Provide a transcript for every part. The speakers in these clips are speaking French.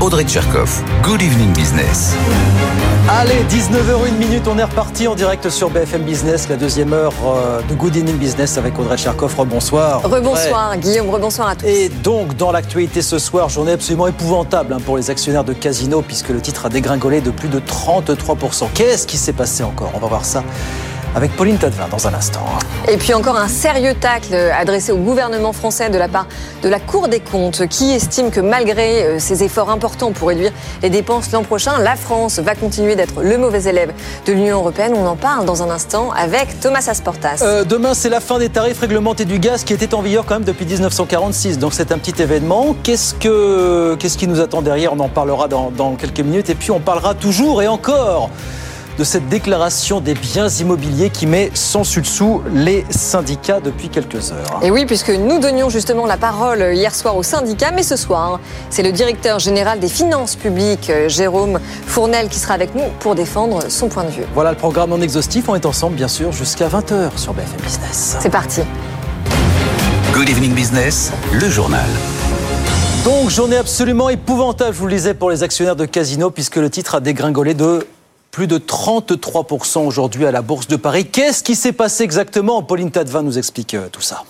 Audrey Tcherkov. Good evening business. Allez, 19h01 on est reparti en direct sur BFM Business, la deuxième heure euh, de Good Evening Business avec Audrey Tcherkov. Rebonsoir. Rebonsoir Guillaume, rebonsoir à tous. Et donc, dans l'actualité ce soir, journée absolument épouvantable hein, pour les actionnaires de Casino, puisque le titre a dégringolé de plus de 33%. Qu'est-ce qui s'est passé encore? On va voir ça avec Pauline Tadevin dans un instant. Et puis encore un sérieux tacle adressé au gouvernement français de la part de la Cour des comptes qui estime que malgré euh, ses efforts importants pour réduire les dépenses l'an prochain, la France va continuer d'être le mauvais élève de l'Union européenne. On en parle dans un instant avec Thomas Asportas. Euh, demain, c'est la fin des tarifs réglementés du gaz qui était en vigueur quand même depuis 1946. Donc c'est un petit événement. Qu'est-ce, que, qu'est-ce qui nous attend derrière? On en parlera dans, dans quelques minutes. Et puis on parlera toujours et encore de cette déclaration des biens immobiliers qui met sans sous les syndicats depuis quelques heures. Et oui, puisque nous donnions justement la parole hier soir aux syndicats, mais ce soir, c'est le directeur général des finances publiques, Jérôme Fournel, qui sera avec nous pour défendre son point de vue. Voilà le programme en exhaustif. On est ensemble, bien sûr, jusqu'à 20h sur BFM Business. C'est parti. Good evening business, le journal. Donc, journée absolument épouvantable, je vous le disais, pour les actionnaires de Casino, puisque le titre a dégringolé de plus de 33% aujourd'hui à la Bourse de Paris. Qu'est-ce qui s'est passé exactement? Pauline Tadevin nous explique euh, tout ça.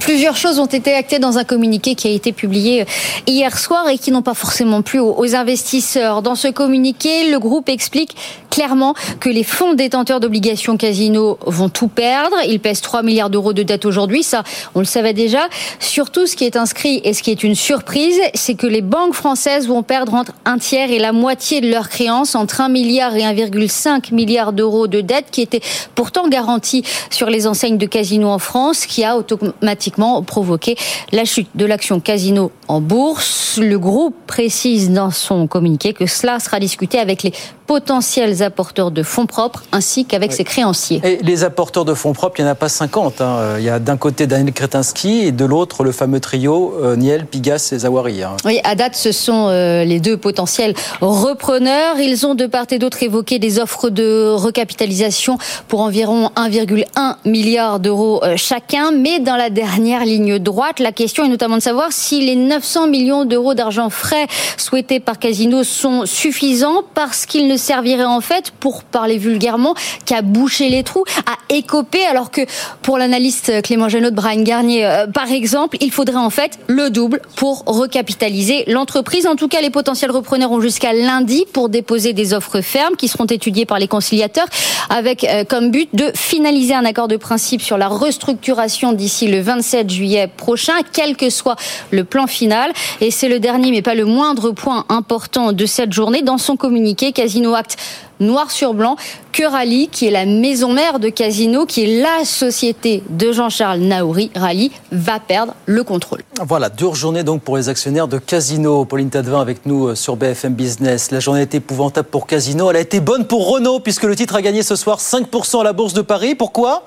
Plusieurs choses ont été actées dans un communiqué qui a été publié hier soir et qui n'ont pas forcément plu aux investisseurs. Dans ce communiqué, le groupe explique clairement que les fonds détenteurs d'obligations casino vont tout perdre. Ils pèsent 3 milliards d'euros de dette aujourd'hui. Ça, on le savait déjà. Surtout, ce qui est inscrit et ce qui est une surprise, c'est que les banques françaises vont perdre entre un tiers et la moitié de leurs créances, entre 1 milliard et 1,5 milliard d'euros de dette qui étaient pourtant garanties sur les enseignes de casino en France, qui a automatiquement provoqué la chute de l'action Casino en bourse. Le groupe précise dans son communiqué que cela sera discuté avec les potentiels apporteurs de fonds propres ainsi qu'avec ses créanciers. Et les apporteurs de fonds propres, il n'y en a pas 50. Hein. Il y a d'un côté Daniel Kretinsky et de l'autre le fameux trio euh, Niel, Pigas et Zawari. Hein. Oui, à date, ce sont euh, les deux potentiels repreneurs. Ils ont de part et d'autre évoqué des offres de recapitalisation pour environ 1,1 milliard d'euros euh, chacun. Mais dans la dernière ligne droite, la question est notamment de savoir si les 900 millions d'euros d'argent frais souhaités par Casino sont suffisants parce qu'ils ne servirait en fait, pour parler vulgairement, qu'à boucher les trous, à écoper, alors que pour l'analyste Clément Genot de Brian Garnier, euh, par exemple, il faudrait en fait le double pour recapitaliser l'entreprise. En tout cas, les potentiels repreneurs ont jusqu'à lundi pour déposer des offres fermes qui seront étudiées par les conciliateurs avec euh, comme but de finaliser un accord de principe sur la restructuration d'ici le 27 juillet prochain, quel que soit le plan final. Et c'est le dernier, mais pas le moindre point important de cette journée. Dans son communiqué, Casino acte noir sur blanc que Rally, qui est la maison mère de Casino, qui est la société de Jean-Charles Naouri, Rally, va perdre le contrôle. Voilà, dure journée donc pour les actionnaires de Casino. Pauline Tadevin avec nous euh, sur BFM Business. La journée été épouvantable pour Casino. Elle a été bonne pour Renault, puisque le titre a gagné ce soir 5% à la Bourse de Paris. Pourquoi?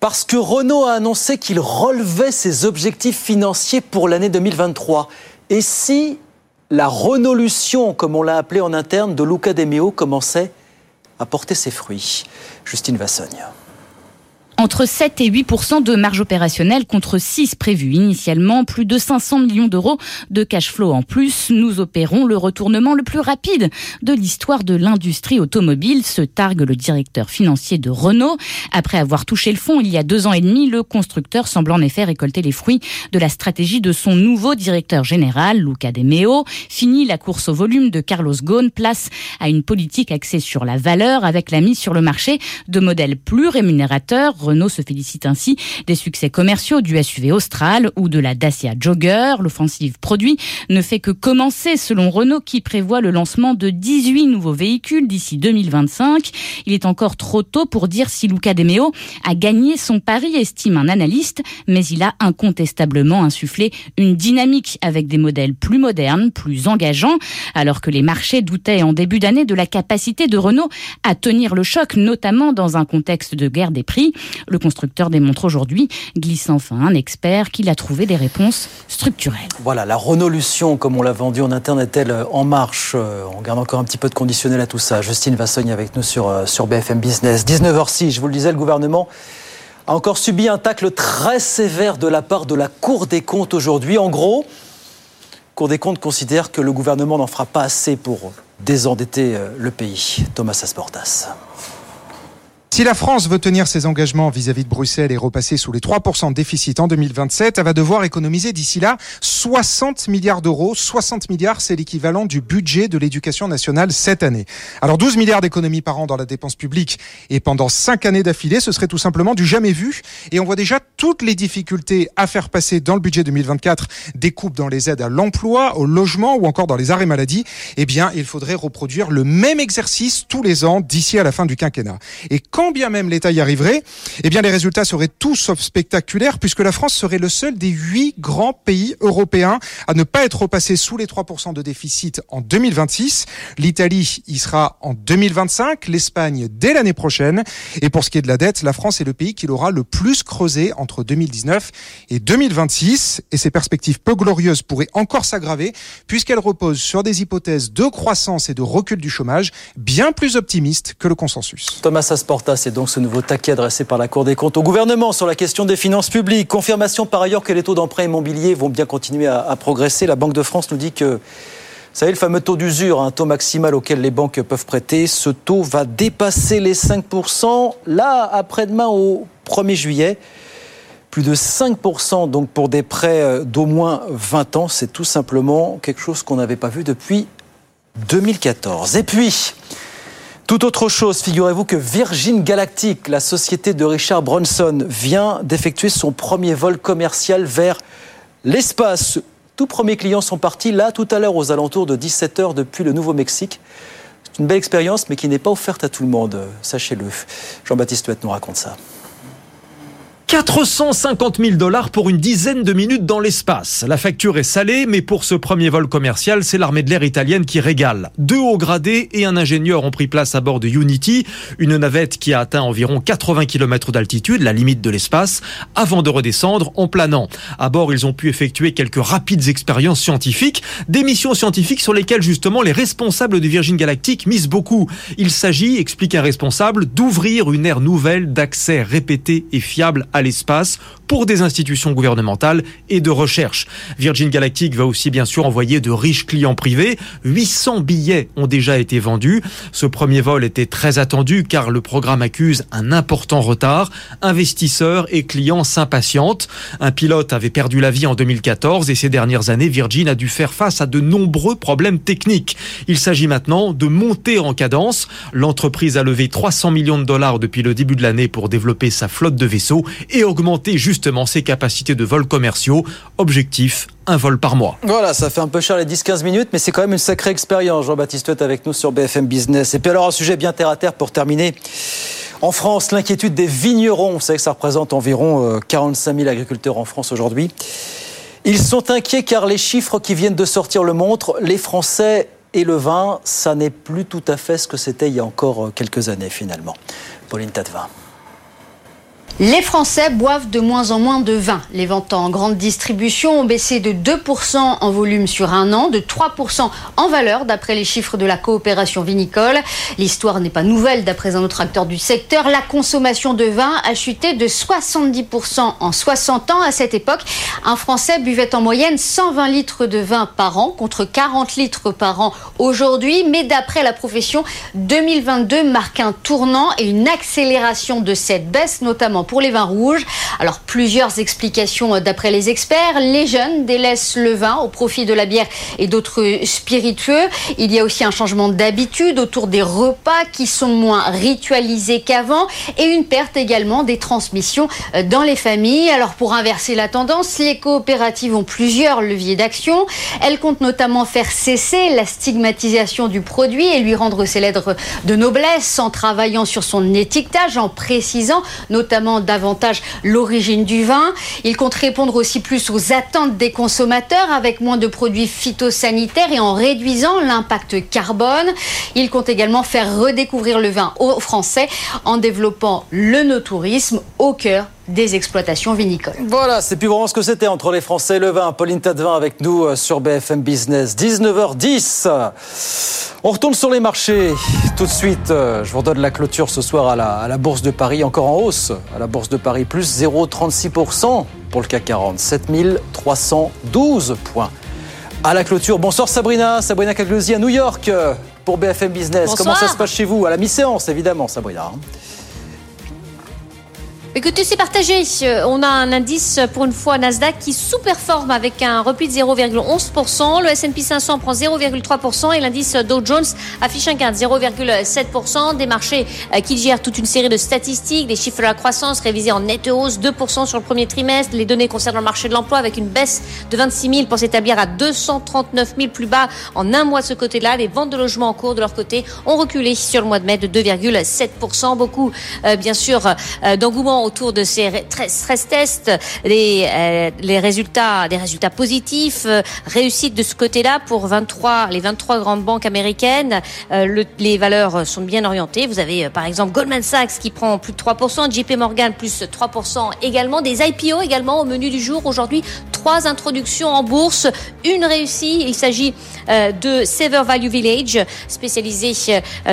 Parce que Renault a annoncé qu'il relevait ses objectifs financiers pour l'année 2023. Et si la renolution, comme on l'a appelé en interne, de Luca De Meo commençait à porter ses fruits? Justine Vassogne entre 7 et 8% de marge opérationnelle contre 6 prévus initialement, plus de 500 millions d'euros de cash flow en plus. Nous opérons le retournement le plus rapide de l'histoire de l'industrie automobile, se targue le directeur financier de Renault. Après avoir touché le fond il y a deux ans et demi, le constructeur semble en effet récolter les fruits de la stratégie de son nouveau directeur général, Luca De Meo. Fini la course au volume de Carlos Ghosn, place à une politique axée sur la valeur avec la mise sur le marché de modèles plus rémunérateurs Renault se félicite ainsi des succès commerciaux du SUV Austral ou de la Dacia Jogger. L'offensive produit ne fait que commencer selon Renault qui prévoit le lancement de 18 nouveaux véhicules d'ici 2025. Il est encore trop tôt pour dire si Luca De Meo a gagné son pari, estime un analyste, mais il a incontestablement insufflé une dynamique avec des modèles plus modernes, plus engageants, alors que les marchés doutaient en début d'année de la capacité de Renault à tenir le choc, notamment dans un contexte de guerre des prix. Le constructeur démontre aujourd'hui, glissant enfin un expert, qu'il a trouvé des réponses structurelles. Voilà, la Renault-Lution, comme on l'a vendu en interne, est-elle en marche euh, On garde encore un petit peu de conditionnel à tout ça. Justine Vassogne avec nous sur, euh, sur BFM Business. 19h06, je vous le disais, le gouvernement a encore subi un tacle très sévère de la part de la Cour des comptes aujourd'hui. En gros, Cour des comptes considère que le gouvernement n'en fera pas assez pour désendetter euh, le pays. Thomas Asportas. Si la France veut tenir ses engagements vis-à-vis de Bruxelles et repasser sous les 3% de déficit en 2027, elle va devoir économiser d'ici là 60 milliards d'euros. 60 milliards, c'est l'équivalent du budget de l'éducation nationale cette année. Alors 12 milliards d'économies par an dans la dépense publique et pendant 5 années d'affilée, ce serait tout simplement du jamais vu. Et on voit déjà toutes les difficultés à faire passer dans le budget 2024 des coupes dans les aides à l'emploi, au logement ou encore dans les arrêts maladie. Eh bien, il faudrait reproduire le même exercice tous les ans d'ici à la fin du quinquennat. Et quand bien même l'État y arriverait, eh bien les résultats seraient tout sauf spectaculaires puisque la France serait le seul des huit grands pays européens à ne pas être repassé sous les 3% de déficit en 2026. L'Italie y sera en 2025, l'Espagne dès l'année prochaine. Et pour ce qui est de la dette, la France est le pays qui l'aura le plus creusé entre 2019 et 2026. Et ces perspectives peu glorieuses pourraient encore s'aggraver puisqu'elles reposent sur des hypothèses de croissance et de recul du chômage bien plus optimistes que le consensus. Thomas Asporta, c'est donc ce nouveau taquet adressé par la Cour des comptes au gouvernement sur la question des finances publiques. Confirmation par ailleurs que les taux d'emprunt immobilier vont bien continuer à, à, progresser. La Banque de France nous dit que, vous savez, le fameux taux d'usure, un taux maximal auquel les banques peuvent prêter, ce taux va dépasser les 5%. Là, après-demain, au 1er juillet, plus de 5% donc pour des prêts d'au moins 20 ans. C'est tout simplement quelque chose qu'on n'avait pas vu depuis 2014. Et puis, tout autre chose, figurez-vous que Virgin Galactic, la société de Richard Branson, vient d'effectuer son premier vol commercial vers l'espace. Tout premiers clients sont partis là tout à l'heure aux alentours de 17h depuis le Nouveau-Mexique. C'est une belle expérience mais qui n'est pas offerte à tout le monde, sachez-le. Jean-Baptiste Huette nous raconte ça. 450 000 dollars pour une dizaine de minutes dans l'espace. La facture est salée, mais pour ce premier vol commercial, c'est l'armée de l'air italienne qui régale. Deux hauts gradés et un ingénieur ont pris place à bord de Unity, une navette qui a atteint environ 80 km d'altitude, la limite de l'espace, avant de redescendre en planant. À bord, ils ont pu effectuer quelques rapides expériences scientifiques, des missions scientifiques sur lesquelles justement les responsables de Virgin Galactic misent beaucoup. Il s'agit, explique un responsable, d'ouvrir une ère nouvelle d'accès répété et fiable à l'espace pour des institutions gouvernementales et de recherche. Virgin Galactic va aussi bien sûr envoyer de riches clients privés. 800 billets ont déjà été vendus. Ce premier vol était très attendu car le programme accuse un important retard. Investisseurs et clients s'impatientent. Un pilote avait perdu la vie en 2014 et ces dernières années, Virgin a dû faire face à de nombreux problèmes techniques. Il s'agit maintenant de monter en cadence. L'entreprise a levé 300 millions de dollars depuis le début de l'année pour développer sa flotte de vaisseaux et augmenter justement ses capacités de vols commerciaux. Objectif un vol par mois. Voilà, ça fait un peu cher les 10-15 minutes, mais c'est quand même une sacrée expérience. Jean-Baptiste est avec nous sur BFM Business. Et puis alors un sujet bien terre à terre pour terminer. En France, l'inquiétude des vignerons. Vous savez que ça représente environ 45 000 agriculteurs en France aujourd'hui. Ils sont inquiets car les chiffres qui viennent de sortir le montrent. Les Français et le vin, ça n'est plus tout à fait ce que c'était il y a encore quelques années finalement. Pauline Tadevin. Les Français boivent de moins en moins de vin. Les ventes en grande distribution ont baissé de 2% en volume sur un an, de 3% en valeur d'après les chiffres de la coopération vinicole. L'histoire n'est pas nouvelle d'après un autre acteur du secteur. La consommation de vin a chuté de 70% en 60 ans. À cette époque, un Français buvait en moyenne 120 litres de vin par an contre 40 litres par an aujourd'hui. Mais d'après la profession, 2022 marque un tournant et une accélération de cette baisse, notamment pour les vins rouges. Alors plusieurs explications d'après les experts. Les jeunes délaissent le vin au profit de la bière et d'autres spiritueux. Il y a aussi un changement d'habitude autour des repas qui sont moins ritualisés qu'avant et une perte également des transmissions dans les familles. Alors pour inverser la tendance, les coopératives ont plusieurs leviers d'action. Elles comptent notamment faire cesser la stigmatisation du produit et lui rendre ses lettres de noblesse en travaillant sur son étiquetage, en précisant notamment davantage l'origine du vin. Il compte répondre aussi plus aux attentes des consommateurs avec moins de produits phytosanitaires et en réduisant l'impact carbone. Il compte également faire redécouvrir le vin aux Français en développant le no-tourisme au cœur des exploitations vinicoles. Voilà, c'est plus vraiment ce que c'était entre les Français et le vin. Pauline Tadevin avec nous euh, sur BFM Business. 19h10. On retourne sur les marchés. Tout de suite, euh, je vous redonne la clôture ce soir à la, à la Bourse de Paris, encore en hausse. À la Bourse de Paris, plus 0,36% pour le CAC 40. 7312 points. À la clôture, bonsoir Sabrina, Sabrina Cagliosi à New York euh, pour BFM Business. Bonsoir. Comment ça se passe chez vous? À la mi-séance, évidemment, Sabrina. Écoutez, c'est partagé. Euh, On a un indice pour une fois Nasdaq qui sous-performe avec un repli de 0,11%. Le S&P 500 prend 0,3% et l'indice Dow Jones affiche un gain de 0,7%. Des marchés euh, qui gèrent toute une série de statistiques, des chiffres de la croissance révisés en nette hausse, 2% sur le premier trimestre. Les données concernant le marché de l'emploi avec une baisse de 26 000 pour s'établir à 239 000 plus bas en un mois de ce côté-là. Les ventes de logements en cours de leur côté ont reculé sur le mois de mai de 2,7%. Beaucoup, euh, bien sûr, euh, d'engouement autour de ces stress tests, les, euh, les résultats, des résultats positifs, euh, réussite de ce côté-là pour 23, les 23 grandes banques américaines. Euh, le- les valeurs sont bien orientées. Vous avez par exemple Goldman Sachs qui prend plus de 3%, JP Morgan plus 3% également, des IPO également au menu du jour. Aujourd'hui, trois introductions en bourse, une réussie. Il s'agit de Sever Value Village, spécialisé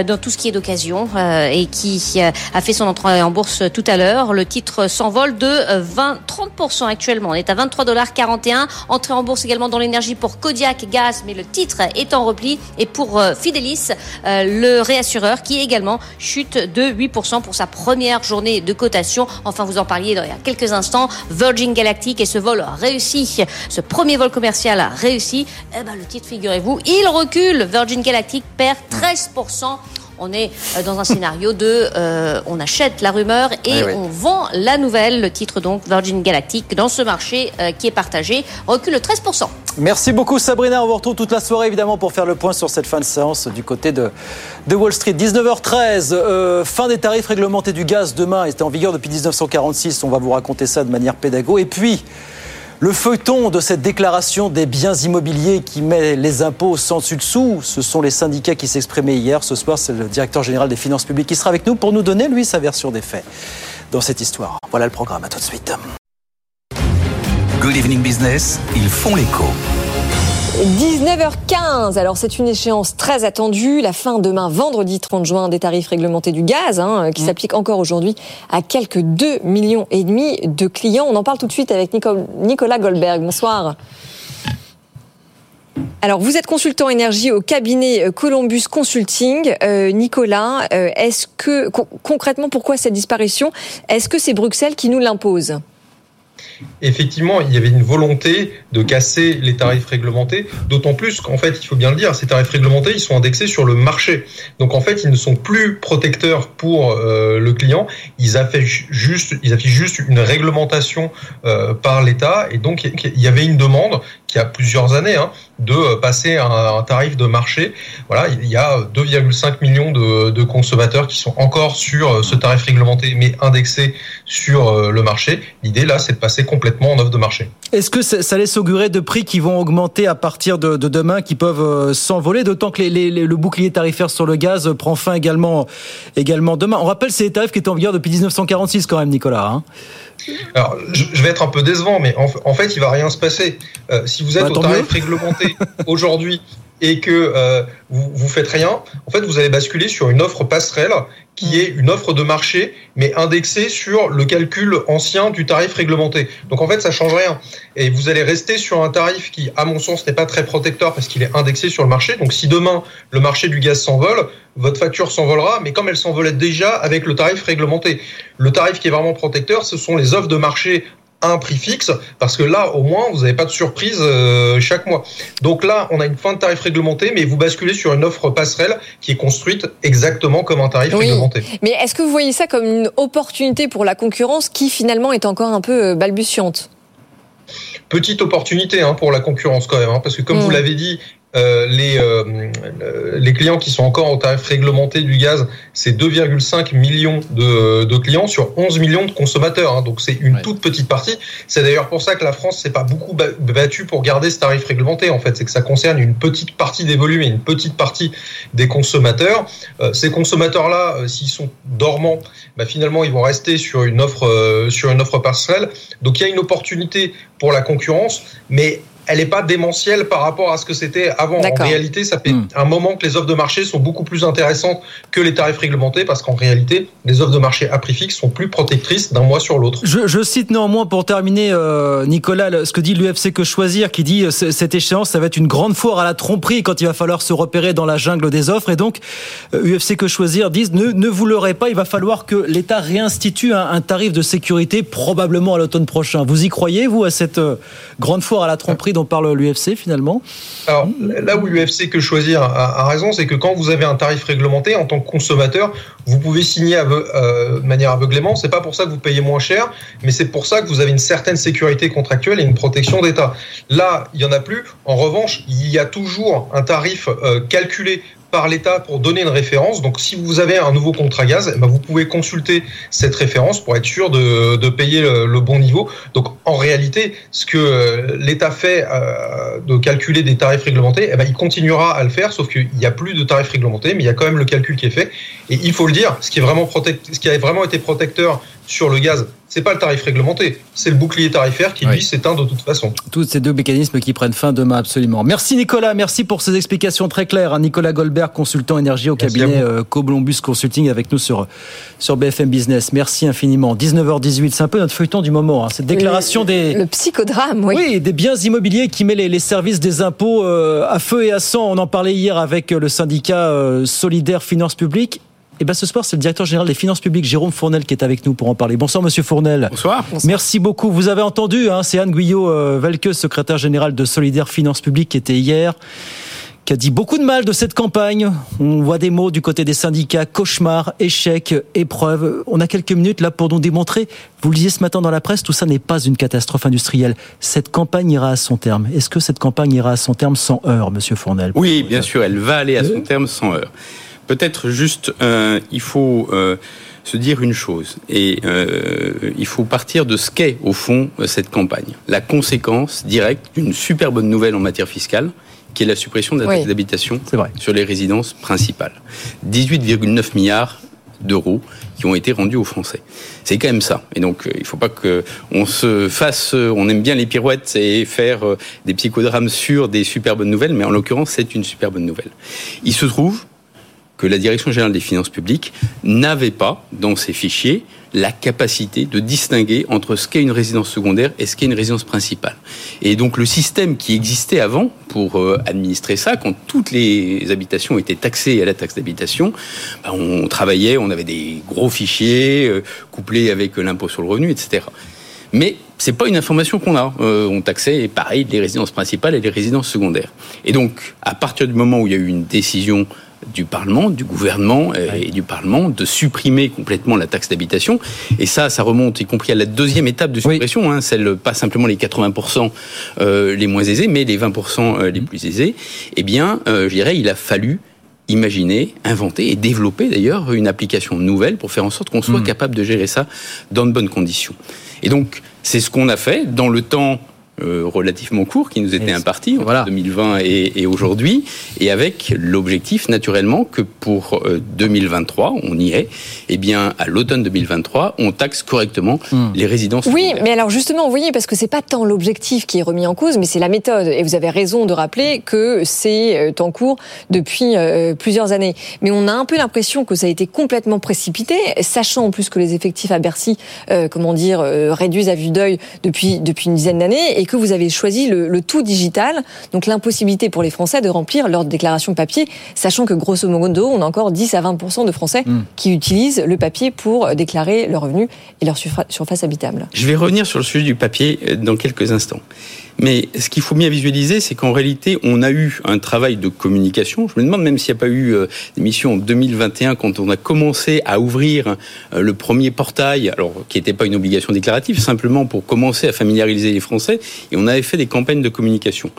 dans tout ce qui est d'occasion et qui a fait son entrée en bourse tout à l'heure. Le titre s'envole de euh, 20, 30% actuellement. On est à 23,41 Entrée en bourse également dans l'énergie pour Kodiak Gas, mais le titre est en repli. Et pour euh, Fidelis, euh, le réassureur qui également chute de 8% pour sa première journée de cotation. Enfin, vous en parliez il y a quelques instants. Virgin Galactic et ce vol réussi, ce premier vol commercial réussi. Eh ben, le titre, figurez-vous, il recule. Virgin Galactic perd 13%. On est euh, dans un scénario de euh, on achète la rumeur et Eh oui. on vend la nouvelle. Le titre donc Virgin Galactic dans ce marché euh, qui est partagé recule de 13%. Merci beaucoup Sabrina. On vous retrouve toute la soirée évidemment pour faire le point sur cette fin de séance du côté de, de Wall Street. 19h13, euh, fin des tarifs réglementés du gaz demain. était en vigueur depuis 1946. On va vous raconter ça de manière pédago. Et puis, le feuilleton de cette déclaration des biens immobiliers qui met les impôts sans dessus-dessous, ce sont les syndicats qui s'exprimaient hier. Ce soir, c'est le directeur général des finances publiques qui sera avec nous pour nous donner, lui, sa version des faits dans cette histoire. Voilà le programme. À tout de suite. Good Evening Business, ils font l'écho. 19h15, alors c'est une échéance très attendue, la fin demain vendredi 30 juin des tarifs réglementés du gaz, hein, qui s'applique encore aujourd'hui à quelques 2 millions et demi de clients. On en parle tout de suite avec Nico- Nicolas Goldberg. Bonsoir. Alors, vous êtes consultant énergie au cabinet euh, Columbus Consulting. Euh, Nicolas, euh, est-ce que, con- concrètement, pourquoi cette disparition? Est-ce que c'est Bruxelles qui nous l'impose? Effectivement, il y avait une volonté de casser les tarifs réglementés, d'autant plus qu'en fait, il faut bien le dire, ces tarifs réglementés, ils sont indexés sur le marché. Donc en fait, ils ne sont plus protecteurs pour euh, le client, ils affichent juste, une réglementation euh, par l'État, et donc il y avait une demande qui a plusieurs années hein, de euh, passer à un, tarif de marché. Voilà, il y a 2,5 millions de, consommateurs qui sont encore sur euh, ce tarif réglementé, mais indexé sur euh, le marché. L'idée là, c'est de passer complètement en offre de marché. Est-ce que ça, laisse augurer de prix qui vont augmenter à partir de, de demain, qui peuvent s'envoler, d'autant que les- le bouclier tarifaire sur le gaz prend fin également, également demain On rappelle, c'est les tarifs qui étaient en vigueur depuis 1946 quand même, Nicolas. hein. Alors, je, je vais être un peu décevant, mais en, en fait, il va rien se passer. Euh, si vous êtes Bah, au tarif mieux. réglementé aujourd'hui et que euh, vous, vous faites rien, en fait, vous allez basculer sur une offre passerelle qui est une offre de marché, mais indexée sur le calcul ancien du tarif réglementé. Donc en fait, ça change rien. Et vous allez rester sur un tarif qui, à mon sens, n'est pas très protecteur parce qu'il est indexé sur le marché. Donc si demain le marché du gaz s'envole, votre facture s'envolera, mais comme elle s'envolait déjà avec le tarif réglementé. Le tarif qui est vraiment protecteur, ce sont les offres de marché un prix fixe, parce que là, au moins, vous n'avez pas de surprise euh, chaque mois. Donc là, on a une fin de tarif réglementé, mais vous basculez sur une offre passerelle qui est construite exactement comme un tarif réglementé. Mais est-ce que vous voyez ça comme une opportunité pour la concurrence qui finalement est encore un peu euh, balbutiante? Petite opportunité hein, pour la concurrence quand même, hein, parce que comme vous l'avez dit, euh, les, euh, les clients qui sont encore au tarif réglementé du gaz, c'est 2,5 millions de, de, clients sur 11 millions de consommateurs. Hein, donc c'est une toute petite partie. C'est d'ailleurs pour ça que la France s'est pas beaucoup battue pour garder ce tarif réglementé. En fait, c'est que ça concerne une petite partie des volumes et une petite partie des consommateurs. Euh, ces consommateurs-là, euh, s'ils sont dormants, bah, finalement ils vont rester sur une offre sur une offre partielle. Donc il y a une opportunité pour la concurrence, mais elle n'est pas démentielle par rapport à ce que c'était avant. En réalité, ça fait hmm. un moment que les offres de marché sont beaucoup plus intéressantes que les tarifs réglementés parce qu'en réalité, les offres de marché à prix fixe sont plus protectrices d'un mois sur l'autre. Je, cite néanmoins pour terminer, euh, Nicolas, ce que dit l'UFC Que Choisir, qui dit euh, cette échéance, ça va être une grande foire à la tromperie quand il va falloir se repérer dans la jungle des offres. Et donc, UFC euh, Que Choisir disent ne, ne vous l'aurez pas, il va falloir que l'État réinstitue un, tarif de sécurité probablement à l'automne prochain. Vous y croyez, vous, à cette grande foire à la tromperie dont parle l'UFC finalement Alors là où l'UFC que choisir a, raison, c'est que quand vous avez un tarif réglementé en tant que consommateur, vous pouvez signer euh, de manière aveuglément. C'est pas pour ça que vous payez moins cher, mais c'est pour ça que vous avez une certaine sécurité contractuelle et une protection d'État. Là, il y en a plus. En revanche, il y a toujours un tarif euh, calculé par l'État pour donner une référence. Donc, si vous avez un nouveau contrat gaz, eh ben, vous pouvez consulter cette référence pour être sûr de, payer le, bon niveau. Donc, en réalité, ce que euh, l'État fait euh, de calculer des tarifs réglementés, eh ben, il continuera à le faire, sauf qu'il n'y a plus de tarifs réglementés, mais il y a quand même le calcul qui est fait. Et il faut le dire, ce qui, est vraiment protect... ce qui a vraiment été protecteur sur le gaz, c'est pas le tarif réglementé, c'est le bouclier tarifaire qui lui s'éteint de toute façon. Tous ces deux mécanismes qui prennent fin demain absolument. Merci Nicolas, merci pour ces explications très claires. Hein. Nicolas Goldberg, consultant énergie au cabinet euh, Coblombus Consulting avec nous sur sur BFM Business. Merci infiniment. 19h18, c'est un peu notre feuilleton du moment. Hein. Cette déclaration des le psychodrame, oui. Oui, des biens immobiliers qui met les, services des impôts euh, à feu et à sang. On en parlait hier avec le syndicat euh, Solidaire Finances Publiques. Et eh ben ce soir, c'est le directeur général des finances publiques, Jérôme Fournel, qui est avec nous pour en parler. Bonsoir, monsieur Fournel. Bonsoir. Merci beaucoup. Vous avez entendu, hein, c'est Anne Guyot Velke, secrétaire général de Solidaire Finances Publiques, qui était hier, qui a dit beaucoup de mal de cette campagne. On voit des mots du côté des syndicats, cauchemar, échec, épreuve. On a quelques minutes là pour nous démontrer, vous le disiez ce matin dans la presse, tout ça n'est pas une catastrophe industrielle. Cette campagne ira à son terme. Est-ce que cette campagne ira à son terme sans heurts, monsieur Fournel? Oui, bien sûr, elle va aller à son terme sans heurts. Peut-être juste, euh, il faut euh, se dire une chose, et euh, il faut partir de ce qu'est, au fond, cette campagne. La conséquence directe d'une super bonne nouvelle en matière fiscale, qui est la suppression de la taxe d'habitation sur les résidences principales. 18,9 milliards d'euros qui ont été rendus aux Français. C'est quand même ça. Et donc, il ne faut pas que on se fasse. On aime bien les pirouettes et faire des psychodrames sur des super bonnes nouvelles, mais en l'occurrence, c'est une super bonne nouvelle. Il se trouve que la Direction générale des finances publiques n'avait pas, dans ses fichiers, la capacité de distinguer entre ce qu'est une résidence secondaire et ce qu'est une résidence principale. Et donc le système qui existait avant pour euh, administrer ça, quand toutes les habitations étaient taxées à la taxe d'habitation, ben, on travaillait, on avait des gros fichiers euh, couplés avec l'impôt sur le revenu, etc. Mais c'est pas une information qu'on a. Euh, on taxait, pareil, les résidences principales et les résidences secondaires. Et donc, à partir du moment où il y a eu une décision du Parlement, du gouvernement et, du Parlement de supprimer complètement la taxe d'habitation. Et ça, ça remonte y compris à la deuxième étape de suppression, hein, celle pas simplement les 80% euh, les moins aisés, mais les 20% euh, les mmh. plus aisés. Eh bien, euh, je dirais, il a fallu imaginer, inventer et développer d'ailleurs une application nouvelle pour faire en sorte qu'on soit mmh. capable de gérer ça dans de bonnes conditions. Et donc, c'est ce qu'on a fait dans le temps euh, relativement court qui nous était imparti entre 2020 et, et aujourd'hui, et avec l'objectif naturellement que pour 2023, euh, on y est, et eh bien à l'automne 2023, on taxe correctement hmm. les résidences. Oui, mais alors justement, vous voyez, parce que c'est pas tant l'objectif qui est remis en cause, mais c'est la méthode. Et vous avez raison de rappeler que c'est euh, en cours depuis plusieurs années. Mais on a un peu l'impression que ça a été complètement précipité, sachant en plus que les effectifs à Bercy, comment dire, réduisent à vue d'œil depuis depuis une dizaine d'années que vous avez choisi le, tout digital, donc l'impossibilité pour les Français de remplir leur déclaration papier, sachant que grosso modo, on a encore 10 à 20 de Français hmm. qui utilisent le papier pour déclarer leurs revenus et leur surface habitable. Je vais revenir sur le sujet du papier euh, dans quelques instants. Mais ce qu'il faut bien visualiser, c'est qu'en réalité, on a eu un travail de communication. Je me demande même s'il n'y a pas eu euh, d'émission en 2021 quand on a commencé à ouvrir euh, le premier portail, alors qui n'était pas une obligation déclarative, simplement pour commencer à familiariser les Français. Et on avait fait des campagnes de communication.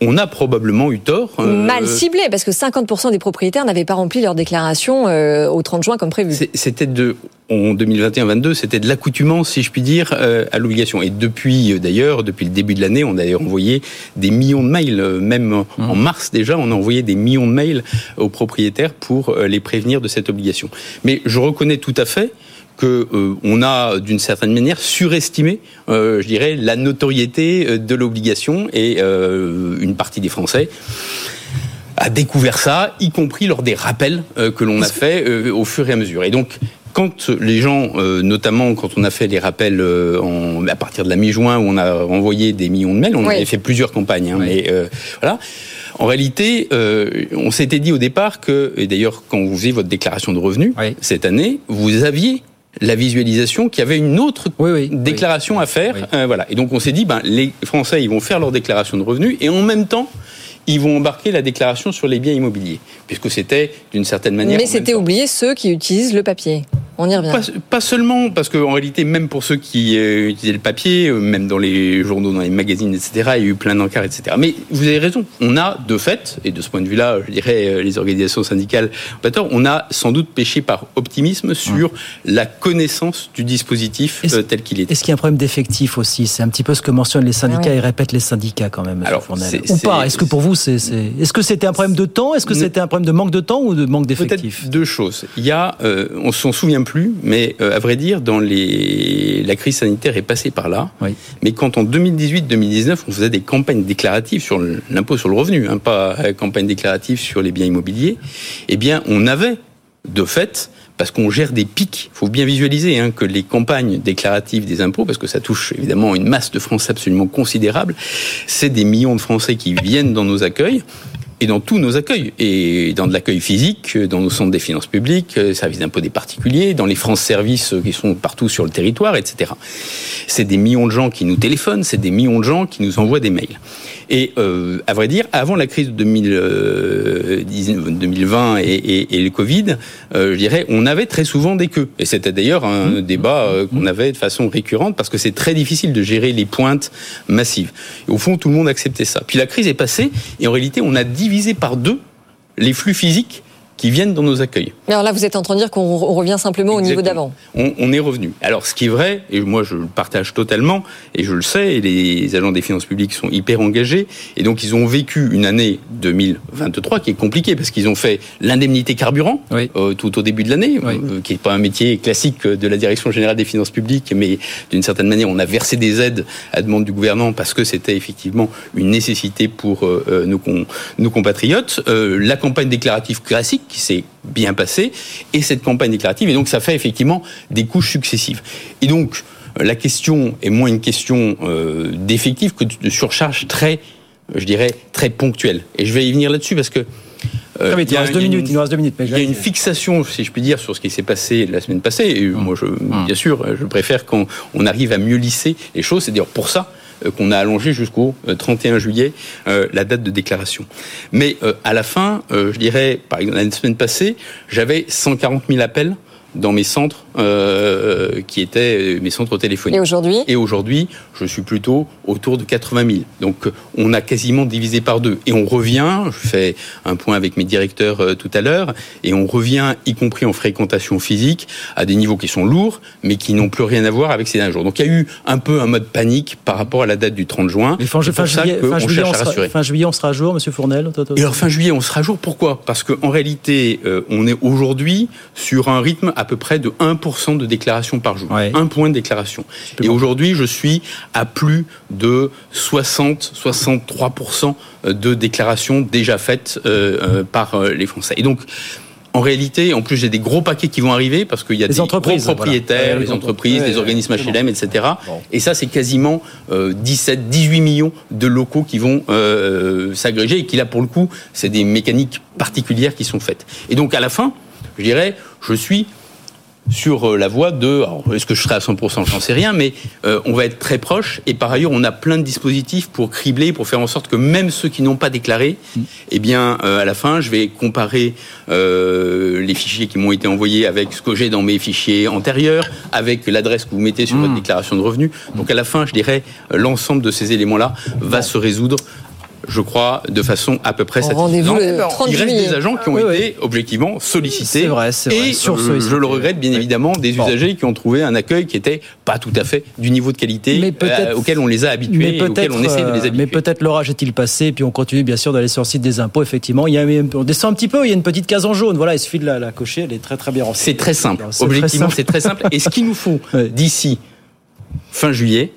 On a probablement eu tort. Euh, Mal ciblé, parce que 50% des propriétaires n'avaient pas rempli leur déclaration au 30 juin comme prévu. C'était de en 2021-22, c'était de l'accoutumance, si je puis dire, à l'obligation. Et depuis, d'ailleurs, depuis le début de l'année, on d'ailleurs envoyé des millions de mails, euh, même en mmh. mars déjà, on a envoyé des millions de mails aux propriétaires pour euh, les prévenir de cette obligation. Mais je reconnais tout à fait que euh, on a d'une certaine manière surestimé, je dirais, la notoriété de l'obligation et une partie des Français a découvert ça, y compris lors des rappels que l'on a fait au fur et à mesure. Et donc quand les gens, euh, notamment quand on a fait les rappels euh, à partir de la mi-juin où on a envoyé des millions de mails, on avait fait plusieurs campagnes, hein, mais euh, voilà. En réalité, on s'était dit au départ que, et d'ailleurs quand vous faisiez votre déclaration de revenus cette année, vous aviez la visualisation qu'il y avait une autre déclaration à faire. voilà. Et donc on s'est dit, ben, les Français, ils vont faire leur déclaration de revenus et en même temps, ils vont embarquer la déclaration sur les biens immobiliers, puisque c'était d'une certaine manière. Mais c'était oublié ceux qui utilisent le papier. On y revient. Pas, seulement, parce qu'en réalité, même pour ceux qui euh, utilisaient le papier, euh, même dans les journaux, dans les magazines, etc., il y a eu plein d'encarts, etc. Mais vous avez raison, on a de fait, et de ce point de vue-là, je dirais, euh, les organisations syndicales, on a sans doute péché par optimisme sur la connaissance du dispositif tel qu'il est. Est-ce qu'il y a un problème d'effectif aussi? C'est un petit peu ce que mentionnent les syndicats et répètent les syndicats quand même, Alors, Ou pas Est-ce que pour vous, c'est, est-ce que c'était un problème de temps? Est-ce que c'était un problème de manque de temps ou de manque d'effectif? Peut-être deux choses. Il y a, on s'en souvient plus, mais euh, à vrai dire, dans les... la crise sanitaire est passée par là. Mais quand en 2018-2019, on faisait des campagnes déclaratives sur l'impôt sur le revenu, hein, pas euh, campagne déclarative sur les biens immobiliers, eh bien, on avait de fait parce qu'on gère des pics. Il faut bien visualiser hein, que les campagnes déclaratives des impôts, parce que ça touche évidemment une masse de Français absolument considérable, c'est des millions de Français qui viennent dans nos accueils et dans tous nos accueils, et dans de l'accueil physique, dans nos centres des finances publiques, euh, services d'impôts des particuliers, dans les France Services qui sont partout sur le territoire, etc. C'est des millions de gens qui nous téléphonent, c'est des millions de gens qui nous envoient des mails. Et euh, à vrai dire, avant la crise de 2020 euh, et, et, le Covid, euh, je dirais, on avait très souvent des queues. Et c'était d'ailleurs un mmh. débat euh, qu'on avait de façon récurrente parce que c'est très difficile de gérer les pointes massives. Et au fond, tout le monde acceptait ça. Puis la crise est passée et en réalité, on a divisé par deux les flux physiques qui viennent dans nos accueils. Mais alors là, vous êtes en train de dire qu'on revient simplement au niveau d'avant. On, est revenu. Alors, ce qui est vrai, et moi je le partage totalement, et je le sais, et les agents des finances publiques sont hyper engagés, et donc ils ont vécu une année 2023 qui est compliquée parce qu'ils ont fait l'indemnité carburant euh, tout au début de l'année, euh, qui n'est pas un métier classique de la direction générale des finances publiques, mais d'une certaine manière, on a versé des aides à demande du gouvernement parce que c'était effectivement une nécessité pour euh, nos, nos, compatriotes. la campagne déclarative classique qui s'est bien passée, et cette campagne déclarative. Et donc, ça fait effectivement des couches successives. Et donc, euh, la question est moins une question euh, d'effectif que de surcharge très, je dirais, très ponctuelle. Et je vais y venir là-dessus parce que euh, il, nous reste deux minutes, il nous reste deux minutes. il y a une fixation, si je puis dire, sur ce qui s'est passé la semaine passée. Et moi, je, mmh. bien sûr, je préfère qu'on arrive à mieux lisser les choses. C'est d'ailleurs pour ça qu'on a allongé jusqu'au 31 euh, juillet euh, la date de déclaration. Mais à la fin, je dirais, par exemple, la semaine passée, j'avais 140 000 appels dans mes centres euh, qui étaient mes centres téléphoniques. Et aujourd'hui Et aujourd'hui, je suis plutôt autour de 80 000. Donc on a quasiment divisé par deux. Et on revient, je fais un point avec mes directeurs euh, tout à l'heure, et on revient, y compris en fréquentation physique, à des niveaux qui sont lourds, mais qui n'ont plus rien à voir avec ces derniers jours. Donc il y a eu un peu un mode panique par rapport à la date du 30 juin. Mais fin, juillet, fin, on sera, rassurer. fin juillet, on sera à jour, Monsieur Fournel. Et alors fin juillet, on sera à jour. Pourquoi? Parce qu'en réalité, euh, on est aujourd'hui sur un rythme à peu près de 1% de déclaration par jour. Un point de déclaration. Et aujourd'hui, je suis à plus de 60-63% de déclarations déjà faites euh, euh, par euh, les Français. Et donc, en réalité, en plus, j'ai des gros paquets qui vont arriver parce qu'il y a Les des entreprises, gros propriétaires, voilà. Les les entreprises, les organismes. HLM, etc. Et ça, c'est quasiment euh, 17, 18 millions de locaux qui vont euh, s'agréger et qui là, pour le coup, c'est des mécaniques particulières qui sont faites. Et donc, à la fin, je dirais, je suis sur euh, la voie de, alors, est-ce que je serai à 100% J'en sais rien, mais euh, on va être très proche. Et par ailleurs, on a plein de dispositifs pour cribler, pour faire en sorte que même ceux qui n'ont pas déclaré, eh bien, euh, à la fin, je vais comparer euh, les fichiers qui m'ont été envoyés avec ce que j'ai dans mes fichiers antérieurs, avec l'adresse que vous mettez sur votre déclaration de revenus. Donc à la fin, je dirais, l'ensemble de ces éléments-là va se résoudre. Je crois de façon à peu près satisfaisante. le 30 Il reste des agents qui ont Oui, été objectivement sollicités. C'est vrai, c'est vrai. Et Sursollicités. euh, je le regrette bien évidemment des Bon. usagers qui ont trouvé un accueil qui était pas tout à fait du niveau de qualité Mais peut-être- euh, auquel on les a habitués et auquel on essaie de les euh, habituer. mais peut-être l'orage est-il passé, puis on continue bien sûr d'aller sur le site des impôts. Effectivement, il y a, on descend un petit peu, il y a une petite case en jaune. Voilà, il suffit de la, la cocher, elle est très très bien renseignée. C'est très simple. C'est très Objectivement, simple. c'est très simple. Et ce qu'il nous faut d'ici fin juillet,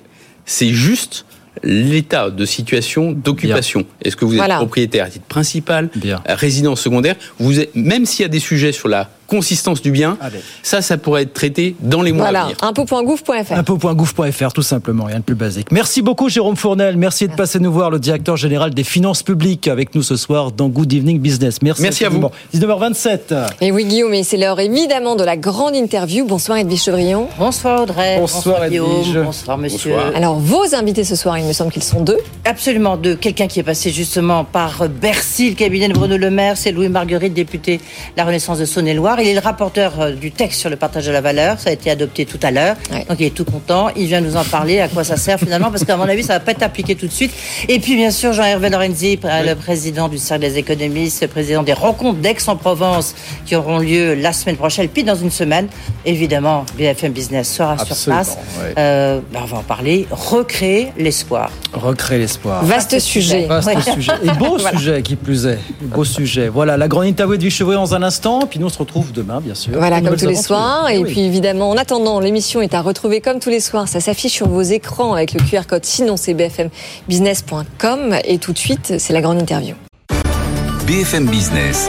c'est juste l'état de situation d'occupation. Est-ce que vous êtes Voilà. propriétaire à titre principal, Bien. résident secondaire? Vous êtes, Même s'il y a des sujets sur la consistance du bien, Allez. ça, ça pourrait être traité dans les mois à Voilà, venir. impôt.gouv.fr. Impôt.gouv.fr, tout simplement, rien de plus basique. Merci beaucoup, Jérôme Fournel. Merci de passer nous voir, le directeur général des finances publiques, avec nous ce soir dans Good Evening Business. Merci, Merci à vous. infiniment. 19h27. Et oui, Guillaume, et c'est l'heure évidemment de la grande interview. Bonsoir Edwige Chevrillon. Bonsoir Audrey. Bonsoir, Guillaume. Edwige. Bonsoir monsieur. Bonsoir. Alors, vos invités ce soir, il me semble qu'ils sont deux. Absolument deux. Quelqu'un qui est passé justement par Bercy, le cabinet de Bruno Le Maire, c'est Louis Marguerite, député de la Renaissance de Saône-et-Loire. Il est le rapporteur euh, du texte sur le partage de la valeur. Ça a été adopté tout à l'heure. Ouais. Donc il est tout content. Il vient nous en parler, à quoi ça sert finalement, parce qu'à mon avis, ça va pas être appliqué tout de suite. Et puis bien sûr, Jean-Hervé Lorenzi, le président du Cercle des économistes, le président des rencontres d'Aix-en-Provence qui auront lieu la semaine prochaine, puis dans une semaine. Évidemment, BFM Business sera sur place. ouais. Euh, ben, on va en parler. Recréer l'espoir. Recréer l'espoir. Vaste sujet. Vaste Ouais. sujet. Et beau Voilà. sujet qui plus est. Beau sujet. Voilà, la grande interview de Chevrolet dans un instant. Puis nous, on se retrouve demain, bien sûr. Voilà, comme tous les aventures. soirs. Et Oui. puis évidemment, en attendant, l'émission est à retrouver comme tous les soirs. Ça s'affiche sur vos écrans avec le QR code. Sinon, c'est bfmbusiness.com. Et tout de suite, c'est la grande interview. BFM Business,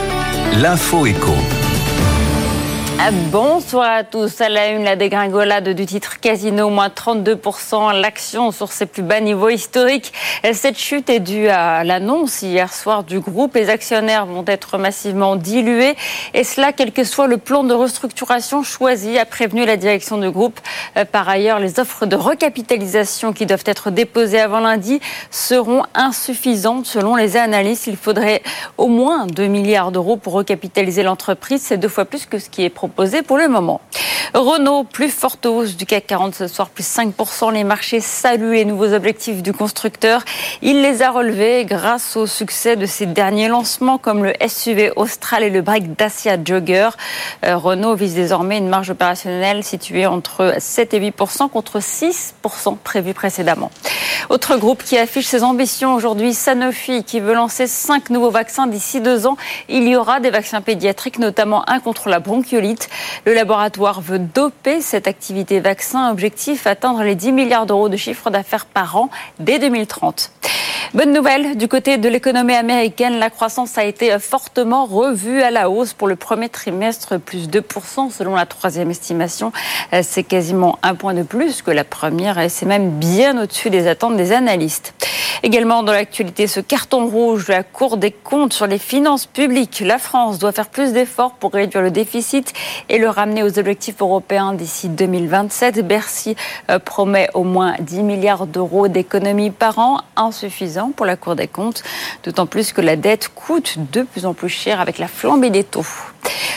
l'info éco. Ah, Bonsoir à tous. À la une, la dégringolade du titre Casino, moins 32%. L'action sur ses plus bas niveaux historiques. Cette chute est due à l'annonce hier soir du groupe. Les actionnaires vont être massivement dilués. Et cela, quel que soit le plan de restructuration choisi, a prévenu la direction du groupe. Euh, Par ailleurs, les offres de recapitalisation qui doivent être déposées avant lundi seront insuffisantes selon les analystes. Il faudrait au moins 2 milliards d'euros pour recapitaliser l'entreprise. C'est deux fois plus que ce qui est proposé pour le moment. Renault, plus forte hausse du CAC 40 ce soir, plus 5%. Les marchés saluent les nouveaux objectifs du constructeur. Il les a relevés grâce au succès de ses derniers lancements comme le SUV Austral et le break Dacia Jogger. Euh, Renault vise désormais une marge opérationnelle située entre 7 et 8% contre 6% prévu précédemment. Autre groupe qui affiche ses ambitions aujourd'hui, Sanofi, qui veut lancer cinq nouveaux vaccins d'ici deux ans. Il y aura des vaccins pédiatriques, notamment un contre la bronchiolite. Le laboratoire veut doper cette activité vaccin. Objectif, atteindre les 10 milliards d'euros de chiffre d'affaires par an dès 2030. Bonne nouvelle, du côté de l'économie américaine, la croissance a été fortement revue à la hausse pour le premier trimestre, plus 2% selon la troisième estimation. Euh, C'est quasiment un point de plus que la première et c'est même bien au-dessus des attentes des analystes. Également dans l'actualité, ce carton rouge de la Cour des comptes sur les finances publiques. La France doit faire plus d'efforts pour réduire le déficit et le ramener aux objectifs européens d'ici 2027. Bercy euh, promet au moins 10 milliards d'euros d'économies par an, insuffisant pour la Cour des comptes, d'autant plus que la dette coûte de plus en plus cher avec la flambée des taux.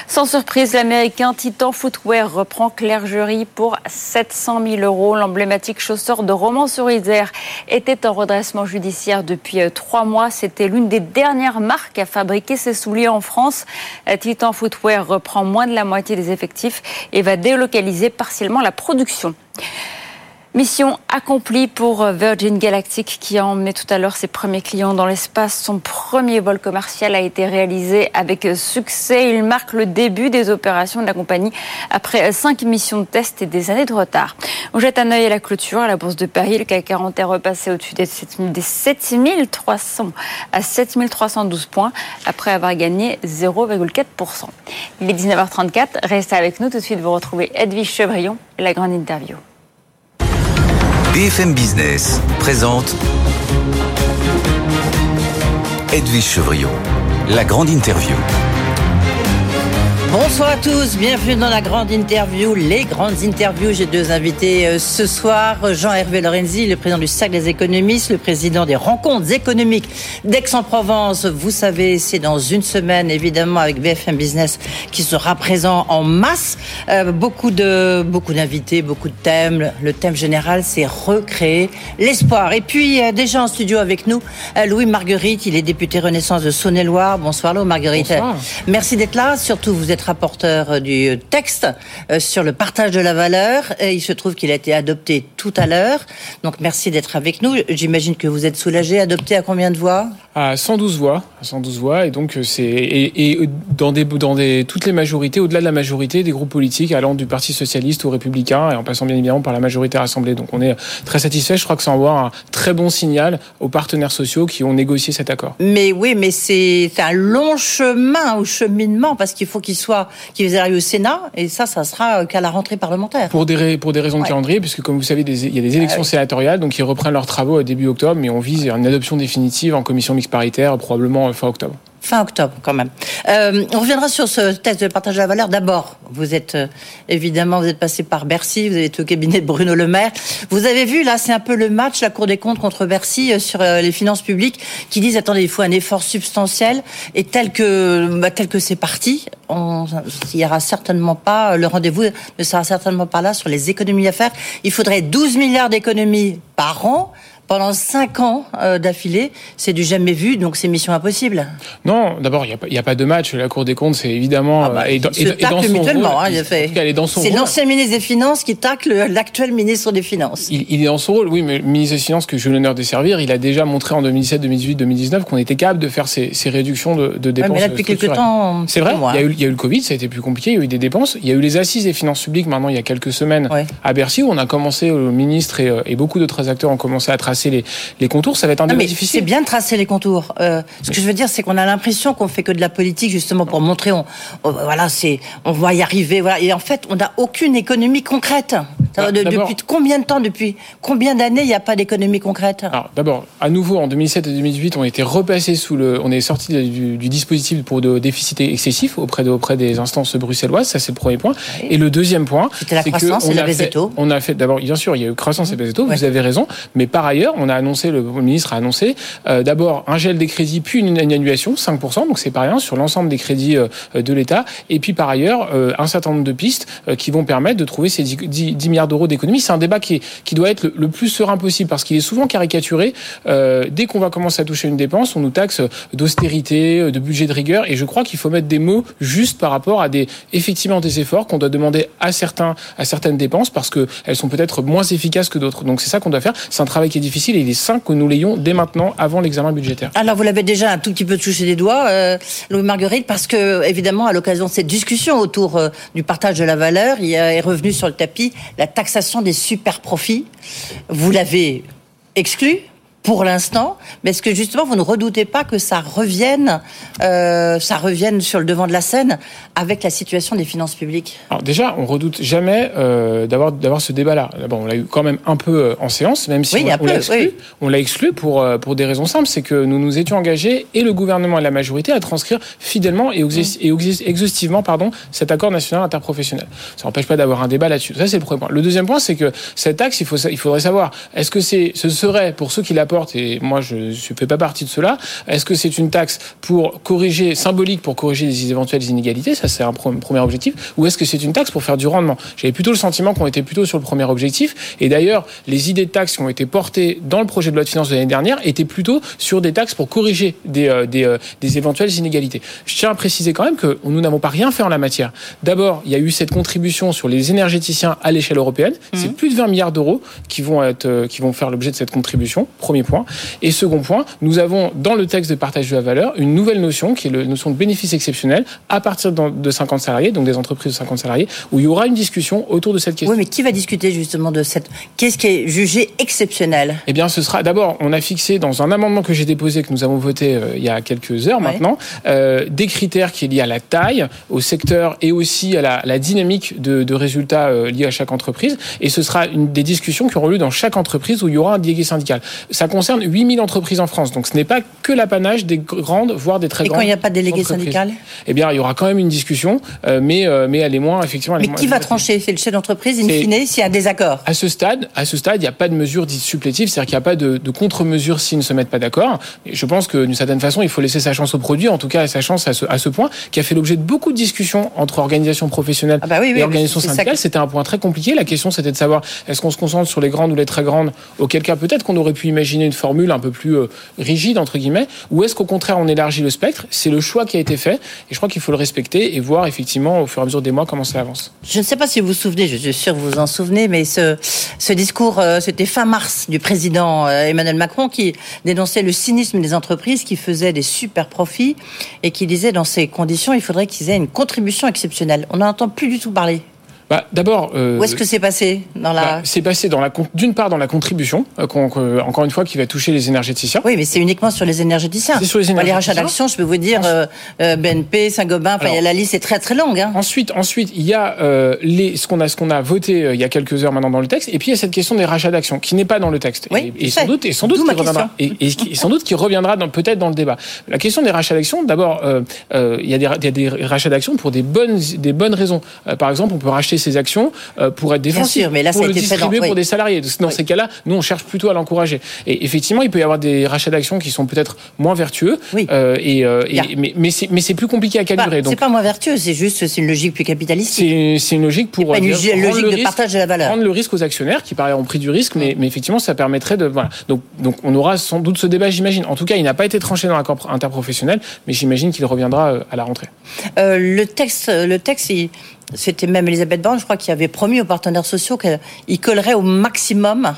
Sans surprise, l'américain Titan Footwear reprend clergerie pour 700 000 euros. L'emblématique chausseur de Romans-sur-Isère était en redressement judiciaire depuis euh, trois mois. C'était l'une des dernières marques à fabriquer ses souliers en France. Euh, Titan Footwear reprend moins de la moitié des effectifs et va délocaliser partiellement la production. Mission accomplie pour Virgin Galactic qui a emmené tout à l'heure ses premiers clients dans l'espace. Son premier vol commercial a été réalisé avec succès. Il marque le début des opérations de la compagnie après cinq missions de test et des années de retard. On jette un œil à la clôture à la bourse de Paris. Le CAC 40 est repassé au-dessus des 7300 à 7312 points après avoir gagné 0,4%. Il est 19h34. Restez avec nous. Tout de suite, vous retrouvez Edwige Chevrillon et la grande interview. BFM Business présente Edwige Chevrillon, la grande interview. Bonsoir à tous, bienvenue dans la grande interview, les grandes interviews. J'ai deux invités euh, ce soir, Jean-Hervé Lorenzi, le président du Cercle des économistes, le président des rencontres économiques d'Aix-en-Provence. Vous savez, c'est dans une semaine, évidemment, avec BFM Business qui sera présent en masse. Euh, beaucoup de beaucoup d'invités, beaucoup de thèmes. Le thème général, c'est recréer l'espoir. Et puis, euh, déjà en studio avec nous, Louis Marguerite, il est député Renaissance de Saône-et-Loire. Bonsoir Louis Marguerite. Bonsoir. Merci d'être là. Surtout, vous êtes rapporteur du texte euh, sur le partage de la valeur. Et il se trouve qu'il a été adopté tout à l'heure. Donc merci d'être avec nous. J'imagine que vous êtes soulagé. Adopté à combien de voix? À 112 voix. À 112 voix. Et donc c'est et, et, dans des dans des toutes les majorités, au-delà de la majorité des groupes politiques allant du Parti socialiste au Républicain et en passant bien évidemment par la majorité rassemblée. Donc on est très satisfait. Je crois que ça envoie un très bon signal aux partenaires sociaux qui ont négocié cet accord. Mais oui, mais c'est un long chemin au cheminement parce qu'il faut qu'il soit qui va arriver au Sénat, et ça, ça sera qu'à la rentrée parlementaire. Pour des, pour des raisons de calendrier, puisque comme vous savez, il y a des élections sénatoriales, donc ils reprennent leurs travaux début octobre, mais on vise une adoption définitive en commission mixte paritaire, probablement fin octobre fin octobre quand même. Euh, on reviendra sur ce test de partage de la valeur. D'abord, vous êtes euh, évidemment, vous êtes passé par Bercy, vous avez été au cabinet de Bruno Le Maire. Vous avez vu là, c'est un peu le match, la Cour des comptes contre Bercy euh, sur les finances publiques, qui disent attendez, il faut un effort substantiel et tel que bah, tel que c'est parti, on, il y aura certainement pas le rendez-vous ne sera certainement pas là sur les économies à faire. Il faudrait 12 milliards d'économies par an pendant cinq ans euh, d'affilée, c'est du jamais vu, donc c'est mission impossible. Non, d'abord, il n'y a, a, pas de match. La Cour des comptes, c'est évidemment... Ah bah, et, dans, son mutuellement, hein, C'est l'ancien ministre des Finances qui tacle l'actuel ministre des Finances. Il, il, est dans son rôle, oui, mais le ministre des Finances que j'ai l'honneur de servir, il a déjà montré en 2017, 2018, 2019 qu'on était capable de faire ces, ces réductions de, de dépenses. mais là, depuis quelques temps... C'est vrai, il y, a eu, il y, a eu, le Covid, ça a été plus compliqué, il y a eu des dépenses. Il y a eu les assises des finances publiques maintenant, il y a quelques semaines, ouais. à Bercy, où on a commencé, le ministre et, et beaucoup d'autres acteurs ont commencé à tracer les, les contours, ça va être un débat difficile. C'est bien de tracer les contours. Euh, ce que je veux dire, c'est qu'on a l'impression qu'on fait que de la politique justement pour montrer, on, on voilà, c'est, on va y arriver. Voilà. Et en fait, on n'a aucune économie concrète. Ah, de, depuis combien de temps, depuis combien d'années, il n'y a pas d'économie concrète? Alors, d'abord, à nouveau, en 2007 et 2018, on était repassé sous le, on est sorti du, du dispositif pour de déficit excessif auprès de, auprès des instances bruxelloises. Ça, c'est le premier point. Oui. Et le deuxième point, c'était la croissance et la fait, On a fait, d'abord, bien sûr, il y a eu croissance mmh. et BZETO. Vous avez raison. Mais par ailleurs, on a annoncé, le ministre a annoncé euh, d'abord un gel des crédits, puis une, une annulation, 5%. Donc c'est pas rien sur l'ensemble des crédits euh, de l'État. Et puis par ailleurs, euh, un certain nombre de pistes qui vont permettre de trouver ces 10, 10 milliards d'euros d'économie. C'est un débat qui, doit être le, le, plus serein possible parce qu'il est souvent caricaturé. dès qu'on va commencer à toucher une dépense, on nous taxe d'austérité, de budget de rigueur. Et je crois qu'il faut mettre des mots justes par rapport à des effectivement des efforts qu'on doit demander à certains à certaines dépenses parce que elles sont peut-être moins efficaces que d'autres. Donc c'est ça qu'on doit faire. C'est un travail qui est difficile il est sain que nous l'ayons dès maintenant, avant l'examen budgétaire. Alors vous l'avez déjà un tout petit peu touché des doigts, euh, Louis Marguerite, parce que évidemment à l'occasion de cette discussion autour euh, du partage de la valeur, il est revenu sur le tapis la taxation des super profits. Vous l'avez exclu pour l'instant, mais est-ce que justement vous ne redoutez pas que ça revienne, euh, ça revienne sur le devant de la scène avec la situation des finances publiques? Alors déjà, on redoute jamais euh, d'avoir d'avoir ce débat-là. Bon, on l'a eu quand même un peu euh, en séance, même si oui, on, on l'a exclu. Oui. On l'a exclu pour pour des raisons simples, c'est que nous nous étions engagés et le gouvernement et la majorité à transcrire fidèlement et, et exhaustivement pardon cet accord national interprofessionnel. Ça n'empêche pas d'avoir un débat là-dessus. Ça c'est le premier point. Le deuxième point, c'est que cette taxe, il faut il faudrait savoir est-ce que c'est ce serait pour ceux qui l'apportent porte, et moi je ne fais pas partie de cela. Est-ce que c'est une taxe pour corriger, symbolique pour corriger les éventuelles inégalités? Ça, c'est un premier objectif. Ou est-ce que c'est une taxe pour faire du rendement? J'avais plutôt le sentiment qu'on était plutôt sur le premier objectif. Et d'ailleurs, les idées de taxes qui ont été portées dans le projet de loi de finances de l'année dernière étaient plutôt sur des taxes pour corriger des, euh, des, euh, des éventuelles inégalités. Je tiens à préciser quand même que nous n'avons pas rien fait en la matière. D'abord, il y a eu cette contribution sur les énergéticiens à l'échelle européenne. C'est plus de 20 milliards d'euros qui vont être, euh, qui vont faire l'objet de cette contribution. Premier point. Et second point, nous avons dans le texte de partage de la valeur une nouvelle notion qui est la notion de bénéfice exceptionnel à partir de 50 salariés, donc des entreprises de 50 salariés, où il y aura une discussion autour de cette question. Oui, mais qui va discuter justement de cette Qu'est-ce qui est jugé exceptionnel? Eh bien, ce sera d'abord, on a fixé dans un amendement que j'ai déposé, que nous avons voté euh, il y a quelques heures maintenant, euh, des critères qui est liés à la taille, au secteur et aussi à la, dynamique de, résultats euh, liés à chaque entreprise. Et ce sera une des discussions qui auront lieu dans chaque entreprise où il y aura un délégué syndical. Ça concerne 8000 entreprises en France, donc ce n'est pas que l'apanage des grandes, voire des très et grandes. Et quand il n'y a pas de délégué syndical Eh bien, il y aura quand même une discussion, mais, mais elle est moins, effectivement. mais qui va trancher? C'est le chef d'entreprise, in fine, s'il y a un désaccord À ce stade, à ce stade, il n'y a pas de mesure dite supplétive, c'est-à-dire qu'il n'y a pas de, de contre-mesure s'ils ne se mettent pas d'accord. Je pense que d'une certaine façon, il faut laisser sa chance au produit, en tout cas sa chance à ce, à ce point, qui a fait l'objet de beaucoup de discussions entre organisations professionnelles ah bah oui, oui, et organisations syndicales. C'était un point très compliqué. La question, c'était de savoir est-ce qu'on se concentre sur les grandes ou les très grandes, auquel cas peut-être qu'on aurait pu imaginer une formule un peu plus euh, rigide, entre guillemets, ou est-ce qu'au contraire, on élargit le spectre? C'est le choix qui a été fait, et je crois qu'il faut le respecter et voir effectivement au fur et à mesure des mois comment ça avance. Je ne sais pas si vous vous souvenez, je suis sûr que vous vous en souvenez, mais ce, ce discours, euh, c'était fin mars du président euh, Emmanuel Macron qui dénonçait le cynisme des entreprises qui faisaient des super profits et qui disait dans ces conditions, il faudrait qu'ils aient une contribution exceptionnelle. On n'entend plus du tout parler. Bah, D'abord, euh, où est-ce que c'est passé dans la bah, C'est passé dans la d'une part dans la contribution, euh, encore une fois, qui va toucher les énergéticiens. Oui, mais c'est uniquement sur les énergéticiens. C'est sur les énergéticiens. les rachats d'actions, je peux vous dire euh, BNP, Saint-Gobain. La liste est très très longue. Hein. Ensuite, ensuite, il y a les ce qu'on a ce qu'on a voté il y a quelques heures maintenant dans le texte, et puis il y a cette question des rachats d'actions qui n'est pas dans le texte. Oui, et, sans doute, et sans doute qui reviendra, et, et, sans doute qui reviendra peut-être dans le débat. La question des rachats d'actions, d'abord, il y, a des, il y a des rachats d'actions pour des bonnes des bonnes raisons. par exemple, on peut racheter ses actions euh, pour être défensif, sûr, mais là, pour ça le été distribuer pour des salariés. Dans ces cas-là, nous, on cherche plutôt à l'encourager. Et effectivement, il peut y avoir des rachats d'actions qui sont peut-être moins vertueux. Euh, et, euh, et mais, mais c'est plus compliqué à calibrer. C'est pas moins vertueux, c'est juste c'est une logique plus capitaliste. C'est une logique pour pas une logique de risque, partage de la valeur. Prendre le risque aux actionnaires qui par ailleurs ont pris du risque, mais, mais effectivement, ça permettrait de voilà. Donc donc on aura sans doute ce débat, j'imagine. En tout cas, il n'a pas été tranché dans l'accord interprofessionnel, mais j'imagine qu'il reviendra à la rentrée. le texte, le texte, il, c'était même Elisabeth Borne, je crois, qui avait promis aux partenaires sociaux qu'il collerait au maximum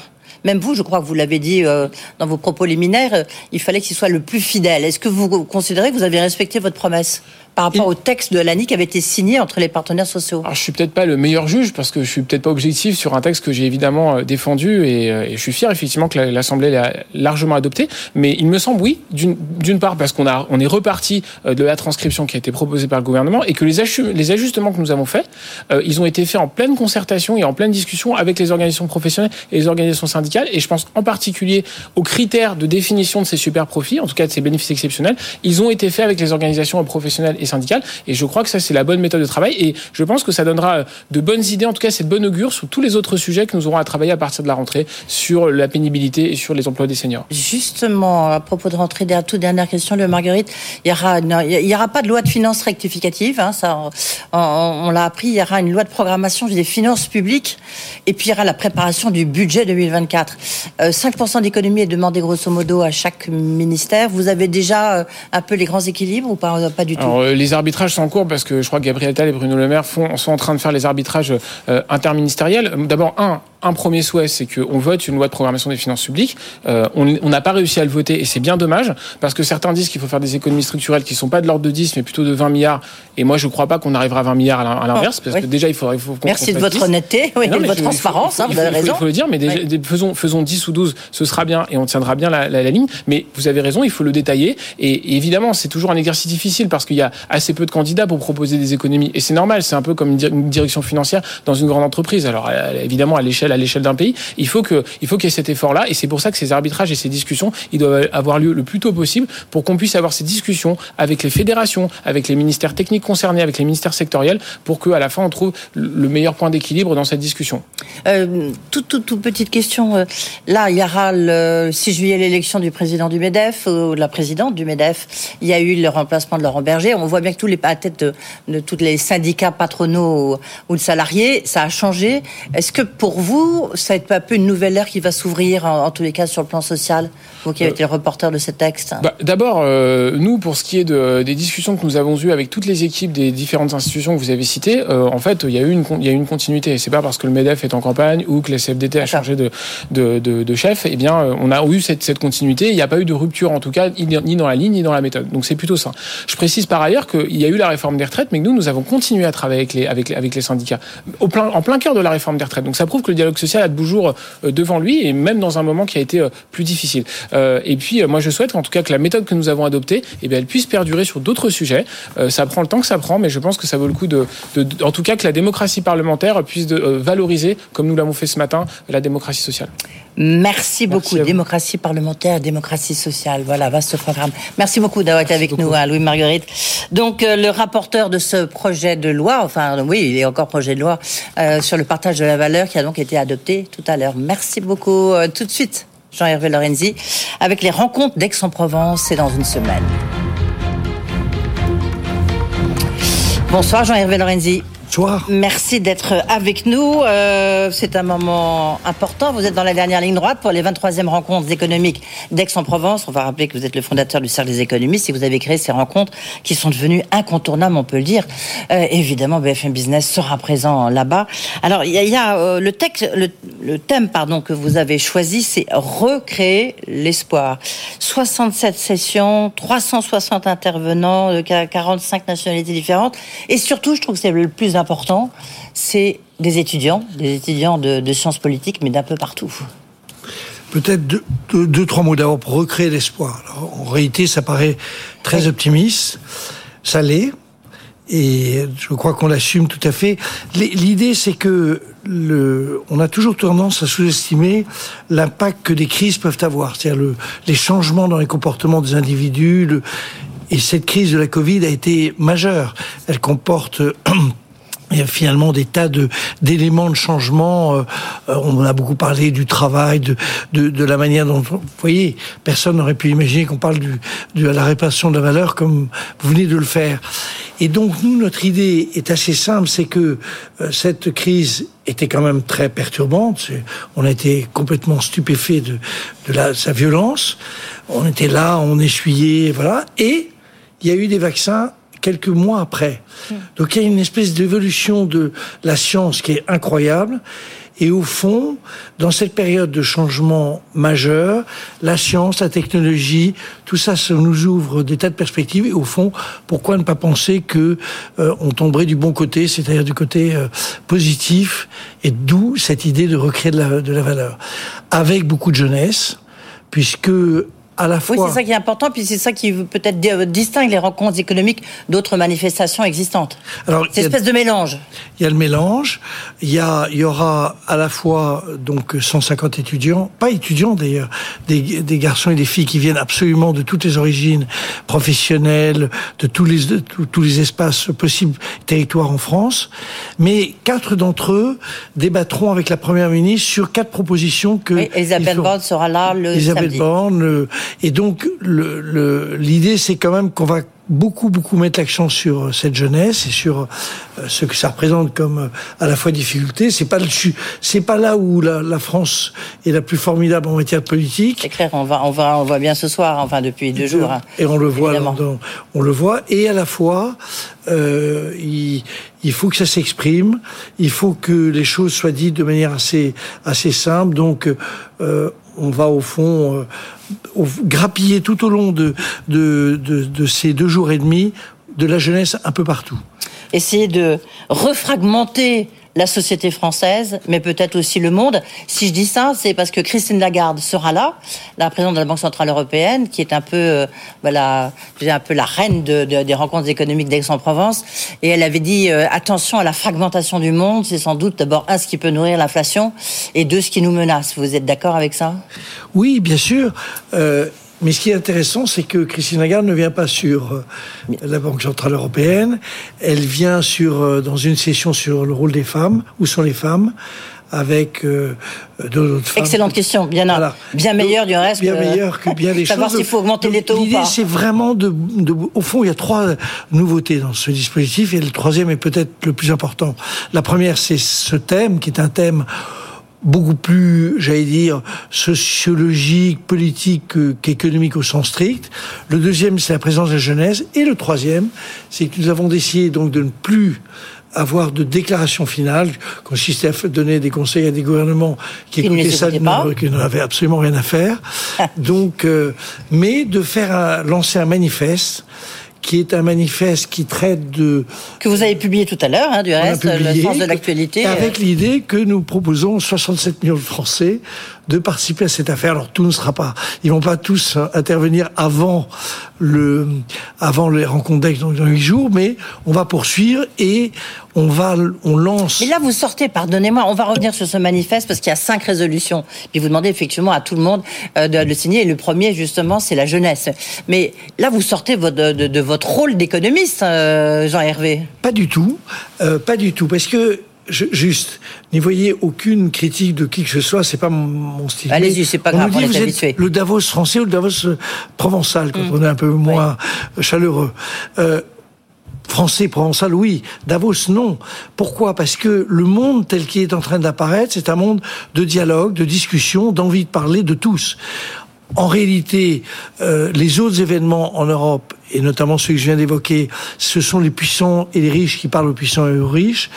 même vous, je crois que vous l'avez dit euh, dans vos propos liminaires, euh, il fallait qu'il soit le plus fidèle. Est-ce que vous considérez que vous avez respecté votre promesse? Par rapport au texte de l'ANI qui avait été signé entre les partenaires sociaux Alors, Je suis peut-être pas le meilleur juge parce que je suis peut-être pas objectif sur un texte que j'ai évidemment euh, défendu et, euh, et, je suis fier effectivement que l'Assemblée l'a largement adopté. Mais il me semble, oui, d'une part parce qu'on a on est reparti euh, de la transcription qui a été proposée par le gouvernement et que les, les ajustements que nous avons faits, euh, ils ont été faits en pleine concertation et en pleine discussion avec les organisations professionnelles et les organisations syndicales. Et je pense en particulier aux critères de définition de ces super profits, en tout cas de ces bénéfices exceptionnels. Ils ont été faits avec les organisations professionnelles et syndicales. Et je crois que ça, c'est la bonne méthode de travail. Et je pense que ça donnera de bonnes idées, en tout cas, c'est de bonne augure sur tous les autres sujets que nous aurons à travailler à partir de la rentrée sur la pénibilité et sur les emplois des seniors. Justement, à propos de rentrée, toute dernière question, le Marguerite, il y aura, aura pas de loi de finances rectificative, hein, ça, on, on l'a appris, il y aura une loi de programmation des finances publiques, et puis il y aura la préparation du budget 2024. 5% euh, d'économie est demandé grosso modo à chaque ministère. Vous avez déjà euh, un peu les grands équilibres ou pas, pas du tout? Alors, Les arbitrages sont en cours parce que je crois que Gabriel Attal et Bruno Le Maire font, sont en train de faire les arbitrages euh, interministériels. D'abord, un, un premier souhait, c'est qu'on vote une loi de programmation des finances publiques. Euh, on n'a pas réussi à le voter et c'est bien dommage parce que certains disent qu'il faut faire des économies structurelles qui sont pas de l'ordre de 10 mais plutôt de 20 milliards. Et moi, je ne crois pas qu'on arrivera à 20 milliards à l'inverse parce que déjà, il faudrait. Il faut Merci de votre honnêteté et de votre transparence. Hein, vous avez raison. Il faut le dire, mais faisons, faisons 10 ou 12, ce sera bien et on tiendra bien la, la, la ligne. Mais vous avez raison, il faut le détailler. Et, et évidemment, c'est toujours un exercice difficile parce qu'il y a assez peu de candidats pour proposer des économies. Et c'est normal, c'est un peu comme une direction financière dans une grande entreprise. Alors évidemment, à l'échelle à l'échelle d'un pays. Il faut que il faut qu'il y ait cet effort-là, et c'est pour ça que ces arbitrages et ces discussions, ils doivent avoir lieu le plus tôt possible pour qu'on puisse avoir ces discussions avec les fédérations, avec les ministères techniques concernés, avec les ministères sectoriels, pour qu'à la fin on trouve le meilleur point d'équilibre dans cette discussion. Euh, toute, toute, toute, petite question. Euh, là, il y aura le 6 juillet l'élection du président du MEDEF ou de la présidente du MEDEF. Il y a eu le remplacement de Laurent Berger. On voit bien que tous les à tête de, de tous les syndicats patronaux ou de salariés, ça a changé. Est-ce que pour vous, ça va être un peu une nouvelle ère qui va s'ouvrir en, tous les cas sur le plan social Vous qui avez été le reporter de ce texte. Bah, D'abord, euh, nous, pour ce qui est de, des discussions que nous avons eues avec toutes les équipes des différentes institutions que vous avez citées, euh, en fait, il y a eu une, il y a eu une continuité. C'est pas parce que le MEDEF est en campagne ou que la CFDT a changé de, de, de, de chef, eh bien, euh, on a eu cette, cette continuité. Il n'y a pas eu de rupture, en tout cas, ni dans la ligne ni dans la méthode. Donc c'est plutôt ça. Je précise par ailleurs qu'il y a eu la réforme des retraites, mais que nous, nous avons continué à travailler avec les, avec, avec les syndicats, au plein, en plein cœur de la réforme des retraites. Donc ça prouve que le dialogue social a de beaux jours devant lui, et même dans un moment qui a été plus difficile. et puis, moi, je souhaite, en tout cas, que la méthode que nous avons adoptée, eh bien, elle puisse perdurer sur d'autres sujets. ça prend le temps que ça prend, mais je pense que ça vaut le coup de, de, en tout cas, que la démocratie parlementaire puisse de, valoriser, comme nous l'avons fait ce matin, la démocratie sociale. Merci beaucoup. démocratie parlementaire, démocratie sociale. Voilà, vaste programme. Merci beaucoup d'avoir été avec nous, hein, Louis Marguerite. Donc, euh, le rapporteur de ce projet de loi, enfin, oui, il est encore projet de loi, euh, sur le partage de la valeur qui a donc été adopté tout à l'heure. Merci beaucoup. Euh, tout de suite, Jean-Hervé Lorenzi, avec les rencontres d'Aix-en-Provence, c'est dans une semaine. Bonsoir Jean-Hervé Lorenzi. Merci d'être avec nous. Euh, c'est un moment important. Vous êtes dans la dernière ligne droite pour les 23e rencontres économiques d'Aix-en-Provence. On va rappeler que vous êtes le fondateur du Cercle des économistes et vous avez créé ces rencontres qui sont devenues incontournables, on peut le dire. Euh, évidemment, BFM Business sera présent là-bas. Alors, il y a, euh, le, thème pardon, que vous avez choisi, c'est recréer l'espoir. 67 sessions, 360 intervenants de 45 nationalités différentes. Et surtout, je trouve que c'est le plus important, c'est des étudiants, des étudiants de, de sciences politiques, mais d'un peu partout. Peut-être deux, deux, deux, trois mots d'abord pour recréer l'espoir. En réalité, ça paraît très optimiste. Ça l'est. Et je crois qu'on l'assume tout à fait. L'idée, c'est que le, on a toujours tendance à sous-estimer l'impact que des crises peuvent avoir. C'est-à-dire le, les changements dans les comportements des individus. Le, et cette crise de la Covid a été majeure. Elle comporte il y a finalement des tas de d'éléments de changement. Euh, on a beaucoup parlé du travail, de, de, de, la manière dont, vous voyez, personne n'aurait pu imaginer qu'on parle du, de la réparation de la valeur comme vous venez de le faire. Et donc nous, notre idée est assez simple, c'est que euh, cette crise était quand même très perturbante. On a été complètement stupéfait de, de la, sa violence. On était là, on essuyait, voilà. Et il y a eu des vaccins quelques mois après. Donc il y a une espèce d'évolution de la science qui est incroyable. Et au fond, dans cette période de changement majeur, la science, la technologie, tout ça, ça nous ouvre des tas de perspectives. Et au fond, pourquoi ne pas penser que euh, on tomberait du bon côté, c'est-à-dire du côté euh, positif, et d'où cette idée de recréer de la, de la valeur, avec beaucoup de jeunesse, puisque à la fois. Oui, c'est ça qui est important, puis c'est ça qui peut-être distingue les rencontres économiques d'autres manifestations existantes. Alors, c'est une espèce de mélange. Il y a le mélange. Il y a, il y aura à la fois donc 150 étudiants, pas étudiants d'ailleurs, des, des garçons et des filles qui viennent absolument de toutes les origines professionnelles, de tous les de tous les espaces possibles, territoires en France. Mais quatre d'entre eux débattront avec la première ministre sur quatre propositions que. Oui, Elisabeth Borne sera là le Elisabeth samedi. Borne. Et donc, l'idée, le, c'est quand même qu'on va beaucoup, beaucoup mettre l'accent sur cette jeunesse et sur euh, ce que ça représente comme euh, à la fois difficulté. C'est pas c'est pas là où la, la, France est la plus formidable en matière politique. C'est clair, on va, on va, on voit bien ce soir, enfin depuis deux jours. Hein, et on le voit, dans, on le voit. Et à la fois, euh, il, il faut que ça s'exprime. Il faut que les choses soient dites de manière assez, assez simple. Donc, euh, on va au fond euh, grappiller tout au long de, ces deux jours et demi de la jeunesse un peu partout. Essayer de refragmenter la société française, mais peut-être aussi le monde. Si je dis ça, c'est parce que Christine Lagarde sera là, la présidente de la Banque centrale européenne, qui est un peu, euh, voilà, un peu la reine de, de, des rencontres économiques d'Aix-en-Provence, et elle avait dit euh, attention à la fragmentation du monde. C'est sans doute d'abord un ce qui peut nourrir l'inflation, et deux ce qui nous menace. Vous êtes d'accord avec ça? Oui, bien sûr. Euh, mais ce qui est intéressant, c'est que Christine Lagarde ne vient pas sur euh, la Banque Centrale Européenne. Elle vient sur, euh, dans une session sur le rôle des femmes. Où sont les femmes avec euh, d'autres femmes. Excellente question, bien, Voilà. bien meilleure du reste. Bien que- meilleure que bien Savoir choses. s'il faut augmenter les taux ou L'idée, pas. c'est vraiment de, de- Au fond, il y a trois nouveautés dans ce dispositif et le troisième est peut-être le plus important. La première, c'est ce thème qui est un thème beaucoup plus, j'allais dire, sociologique, politique que- qu'économique au sens strict. Le deuxième, c'est la présence de la jeunesse. Et le troisième, c'est que nous avons décidé donc de ne plus avoir de déclaration finale, consistait à donner des conseils à des gouvernements qui écoutaient ça, qui n'en avaient absolument rien à faire. Donc, euh, mais de faire un- lancer un manifeste qui est un manifeste qui traite de Que vous avez publié tout à l'heure, hein, du reste, le sens de l'actualité. Avec l'idée que nous proposons 67 millions de Français de participer à cette affaire. Alors tout ne sera pas, ils vont pas tous intervenir avant le, avant les rencontres d'Aix dans huit jours, mais on va poursuivre et on va, on lance. Mais là, vous sortez, pardonnez-moi, on va revenir sur ce manifeste parce qu'il y a cinq résolutions. Puis vous demandez effectivement à tout le monde euh, de le signer. Et le premier, justement, c'est la jeunesse. Mais là, vous sortez de, de- de votre rôle d'économiste, euh, Jean-Hervé. Pas du tout, euh, pas du tout, parce que je- juste, n'y voyez aucune critique de qui que ce soit, c'est pas mon, mon style. Allez-y, c'est pas on grave, nous on vous êtes habitués. le Davos français ou le Davos euh, provençal, quand on est un peu moins chaleureux. Euh, Français, provençal, oui. Davos, non. Pourquoi? Parce que le monde tel qu'il est en train d'apparaître, c'est un monde de dialogue, de discussion, d'envie de parler de tous. En réalité, euh, les autres événements en Europe, et notamment ceux que je viens d'évoquer, ce sont les puissants et les riches qui parlent aux puissants et aux riches.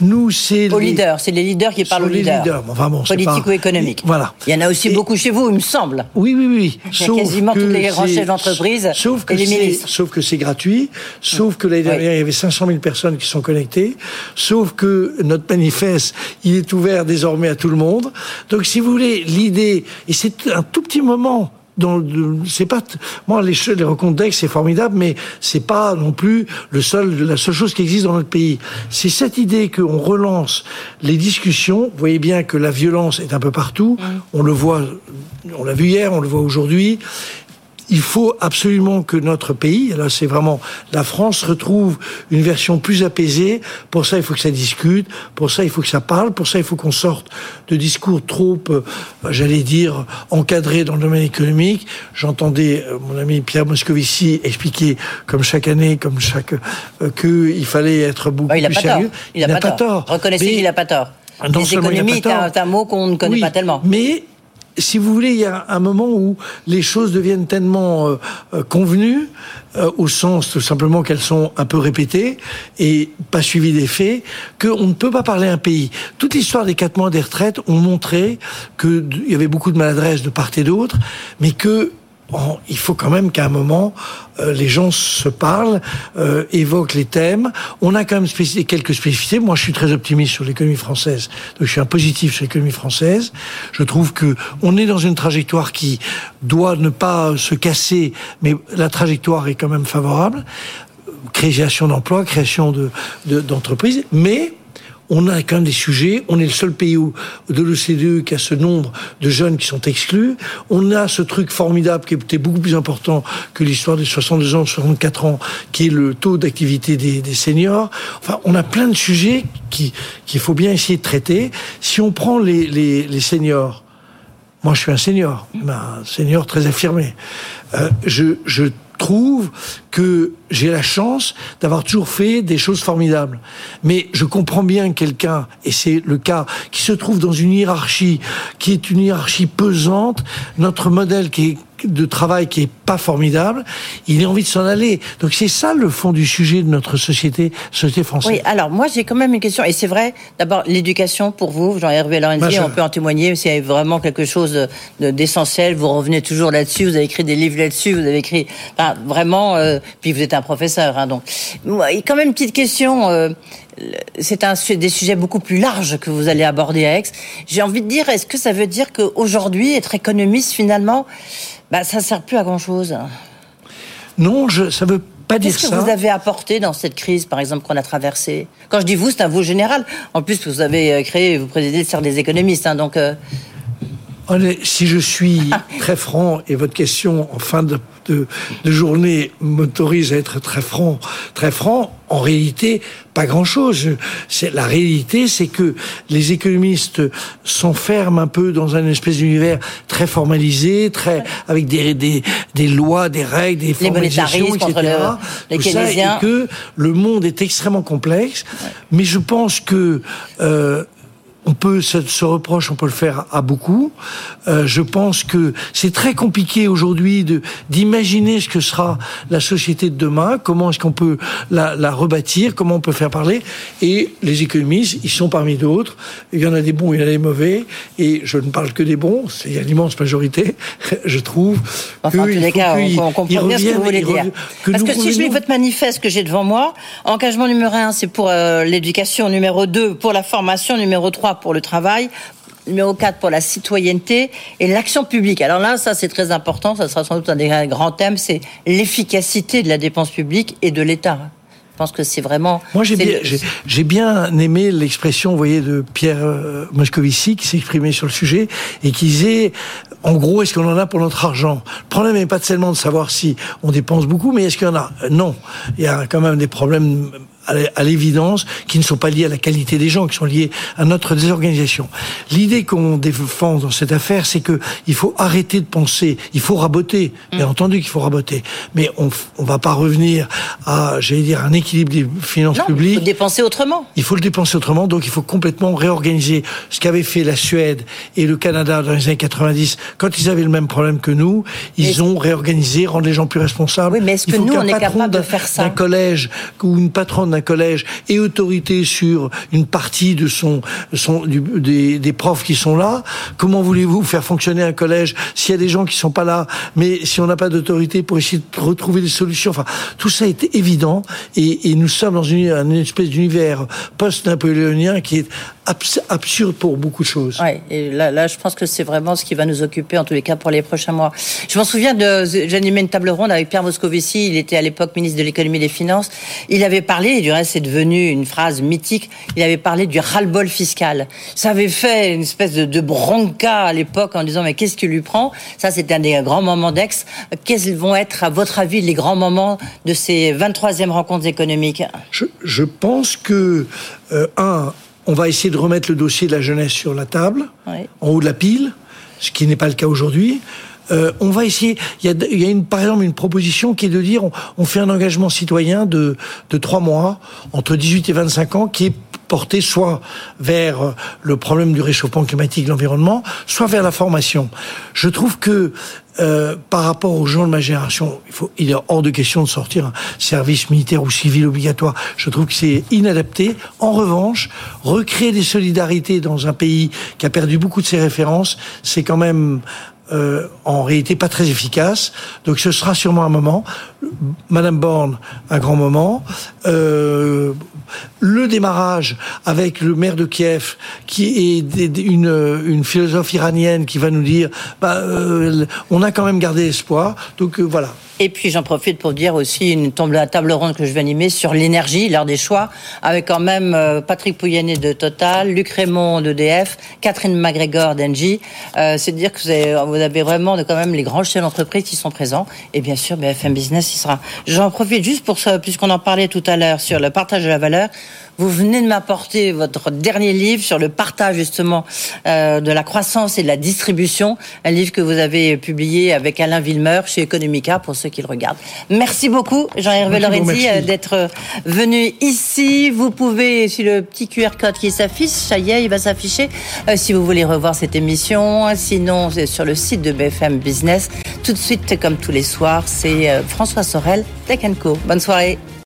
Nous, c'est Aux les- leaders, c'est les leaders qui parlent aux sont les leaders. leaders. Enfin bon, c'est pas- Politico-économique. Voilà. Il y en a aussi beaucoup chez vous, il me semble. Oui, oui, oui. Il y a quasiment tous les grands chefs d'entreprise sauf que et les ministres. Sauf que c'est gratuit. Sauf que l'année dernière, il y avait 500 000 personnes qui sont connectées. Sauf que notre manifeste, il est ouvert désormais à tout le monde. Donc, si vous voulez, l'idée, et c'est un tout petit moment. Dans C'est pas moi les, les rencontres d'Aix c'est formidable, mais c'est pas non plus le seul la seule chose qui existe dans notre pays. C'est cette idée qu'on relance les discussions. Vous voyez bien que la violence est un peu partout. On le voit, on l'a vu hier, on le voit aujourd'hui. Il faut absolument que notre pays, là c'est vraiment la France, retrouve une version plus apaisée. Pour ça, il faut que ça discute. Pour ça, il faut que ça parle. Pour ça, il faut qu'on sorte de discours trop, euh, j'allais dire, encadrés dans le domaine économique. J'entendais euh, mon ami Pierre Moscovici expliquer, comme chaque année, comme chaque, euh, qu'il fallait être beaucoup Bah, il a plus pas sérieux. tort. Il a pas tort. Reconnaissez qu'il a pas tort. Les économies, c'est un- mot qu'on ne connaît Oui, pas tellement. Mais si vous voulez, il y a un moment où les choses deviennent tellement euh, euh, convenues, euh, au sens tout simplement qu'elles sont un peu répétées et pas suivies des faits, qu'on ne peut pas parler un pays. Toute l'histoire des quatre mois des retraites ont montré qu'il y avait beaucoup de maladresse de part et d'autre, mais que en- il faut quand même qu'à un moment, euh, les gens se parlent, euh, évoquent les thèmes. On a quand même spécifié quelques spécificités. Moi, je suis très optimiste sur l'économie française. Donc, je suis un positif sur l'économie française. Je trouve que on est dans une trajectoire qui doit ne pas se casser, mais la trajectoire est quand même favorable. Création d'emplois, création de- d'entreprises, mais on a quand même des sujets. On est le seul pays où, de l'OCDE qui a ce nombre de jeunes qui sont exclus. On a ce truc formidable qui était beaucoup plus important que l'histoire des 62 ans, 64 ans, qui est le taux d'activité des, des seniors. Enfin, on a plein de sujets qui qu'il faut bien essayer de traiter. Si on prend les, les, les seniors, moi, je suis un senior, un senior très affirmé. Euh, je, je trouve que j'ai la chance d'avoir toujours fait des choses formidables. Mais je comprends bien quelqu'un, et c'est le cas, qui se trouve dans une hiérarchie qui est une hiérarchie pesante. Notre modèle qui est de travail qui est pas formidable, il a envie de s'en aller. Donc c'est ça le fond du sujet de notre société, société française. Oui, alors moi j'ai quand même une question, et c'est vrai, d'abord l'éducation pour vous, Jean-Hervé Lorenzi, on peut en témoigner, c'est vraiment quelque chose d'essentiel, vous revenez toujours là-dessus, vous avez écrit des livres là-dessus, vous avez écrit, enfin, vraiment, euh, puis vous êtes un professeur, hein, donc. Quand même une petite question, euh, c'est un des sujets beaucoup plus larges que vous allez aborder à Aix. J'ai envie de dire, est-ce que ça veut dire qu'aujourd'hui, être économiste, finalement, bah, ça sert plus à grand-chose Non, je, ça veut pas dire ça. Qu'est-ce que vous avez apporté dans cette crise, par exemple, qu'on a traversée? Quand je dis vous, c'est un vous général. En plus, vous avez euh, créé, vous présidez le cercle des économistes, hein, donc... Euh, si je suis très franc et votre question en fin de, de, journée m'autorise à être très franc, très franc, en réalité, pas grand-chose. La réalité, c'est que les économistes s'enferment un peu dans un espèce d'univers très formalisé, très avec des, des, des lois, des règles, des formalisations, etc. les et que le monde est extrêmement complexe. Mais je pense que euh, on peut ce, reproche, on peut le faire à beaucoup. Euh, je pense que c'est très compliqué aujourd'hui de d'imaginer ce que sera la société de demain. Comment est-ce qu'on peut la, la, rebâtir Comment on peut faire parler Et les économistes, ils sont parmi d'autres. Il y en a des bons, il y en a des mauvais. Et je ne parle que des bons. C'est l'immense majorité, je trouve. Enfin, en tous les cas, on, comprend bien ce que vous voulez dire. Parce que si je lis votre manifeste que j'ai devant moi, engagement numéro un, c'est pour euh, l'éducation. Numéro 2, pour la formation. Numéro 3, pour le travail, numéro 4 pour la citoyenneté et l'action publique. Alors là, ça c'est très important, ça sera sans doute un des grands thèmes, c'est l'efficacité de la dépense publique et de l'État. Je pense que c'est vraiment. Moi, j'ai bien, aimé l'expression, vous voyez, de Pierre euh, Moscovici qui s'exprimait sur le sujet et qui disait, en gros, est-ce qu'on en a pour notre argent? Le problème n'est pas seulement de savoir si on dépense beaucoup, mais est-ce qu'il y en a? Non, il y a quand même des problèmes à l'évidence, qui ne sont pas liés à la qualité des gens, qui sont liés à notre désorganisation. L'idée qu'on défend dans cette affaire, c'est que il faut arrêter de penser, il faut raboter, bien mm. entendu qu'il faut raboter, mais on on va pas revenir à, j'allais dire, un équilibre des finances publiques. Il faut dépenser autrement. Il faut le dépenser autrement, donc il faut complètement réorganiser ce qu'avaient fait la Suède et le Canada dans les années 90, quand ils avaient le même problème que nous, ils ont réorganisé, rendre les gens plus responsables. Oui, mais est-ce que nous, on est capable de faire ça? Un collège ou une patronne d'un collège et autorité sur une partie de son, son du, des, des, profs qui sont là. Comment voulez-vous faire fonctionner un collège s'il y a des gens qui sont pas là, mais si on n'a pas d'autorité pour essayer de retrouver des solutions? Enfin, tout ça est évident et, et nous sommes dans une, espèce d'univers post-napoléonien qui est absurde pour beaucoup de choses. Ouais, et là, je pense que c'est vraiment ce qui va nous occuper, en tous les cas, pour les prochains mois. Je m'en souviens, de, j'animais une table ronde avec Pierre Moscovici, il était à l'époque ministre de l'économie et des finances. Il avait parlé, et du reste, c'est devenu une phrase mythique, il avait parlé du ras-le-bol fiscal. Ça avait fait une espèce de, de bronca à l'époque en disant, mais qu'est-ce qui lui prend? Ça, c'était un des grands moments d'ex. Quels vont être, à votre avis, les grands moments de ces 23e rencontres économiques? Je, je pense que, euh, un, on va essayer de remettre le dossier de la jeunesse sur la table, en haut de la pile, ce qui n'est pas le cas aujourd'hui. Euh, on va essayer. Il y a, une, par exemple une proposition qui est de dire on, fait un engagement citoyen de de trois mois entre 18 et 25 ans qui est porté soit vers le problème du réchauffement climatique, de l'environnement, soit vers la formation. Je trouve que euh, par rapport aux gens de ma génération, il, faut, il est hors de question de sortir un service militaire ou civil obligatoire. Je trouve que c'est inadapté. En revanche, recréer des solidarités dans un pays qui a perdu beaucoup de ses références, c'est quand même euh, en réalité pas très efficace. Donc ce sera sûrement un moment. Madame Borne, un grand moment. Euh, le démarrage avec le maire de Kiev, qui est une, une philosophe iranienne qui va nous dire, bah, euh, on a quand même gardé espoir. Donc voilà. Et puis j'en profite pour dire aussi une tombe la table ronde que je vais animer sur l'énergie, l'heure des choix, avec quand même Patrick Pouyanné de Total, Luc Raymond d'EDF, Catherine McGregor d'Engie. Euh, c'est dire que vous avez, avez vraiment quand même les grands chefs d'entreprise qui sont présents. Et bien sûr, BFM Business, il sera. J'en profite juste pour ça, puisqu'on en parlait tout à l'heure sur le partage de la valeur. Vous venez de m'apporter votre dernier livre sur le partage justement euh, de la croissance et de la distribution, un livre que vous avez publié avec Alain Villemeur chez Economica pour ceux qui le regardent. Merci beaucoup Jean-Hervé Lorenzi euh, d'être venu ici. Vous pouvez, sur le petit QR code qui s'affiche, ça y est, il va s'afficher. Euh, si vous voulez revoir cette émission, sinon sur le site de BFM Business. Tout de suite, comme tous les soirs, c'est euh, François Sorel, Tech Co. Bonne soirée.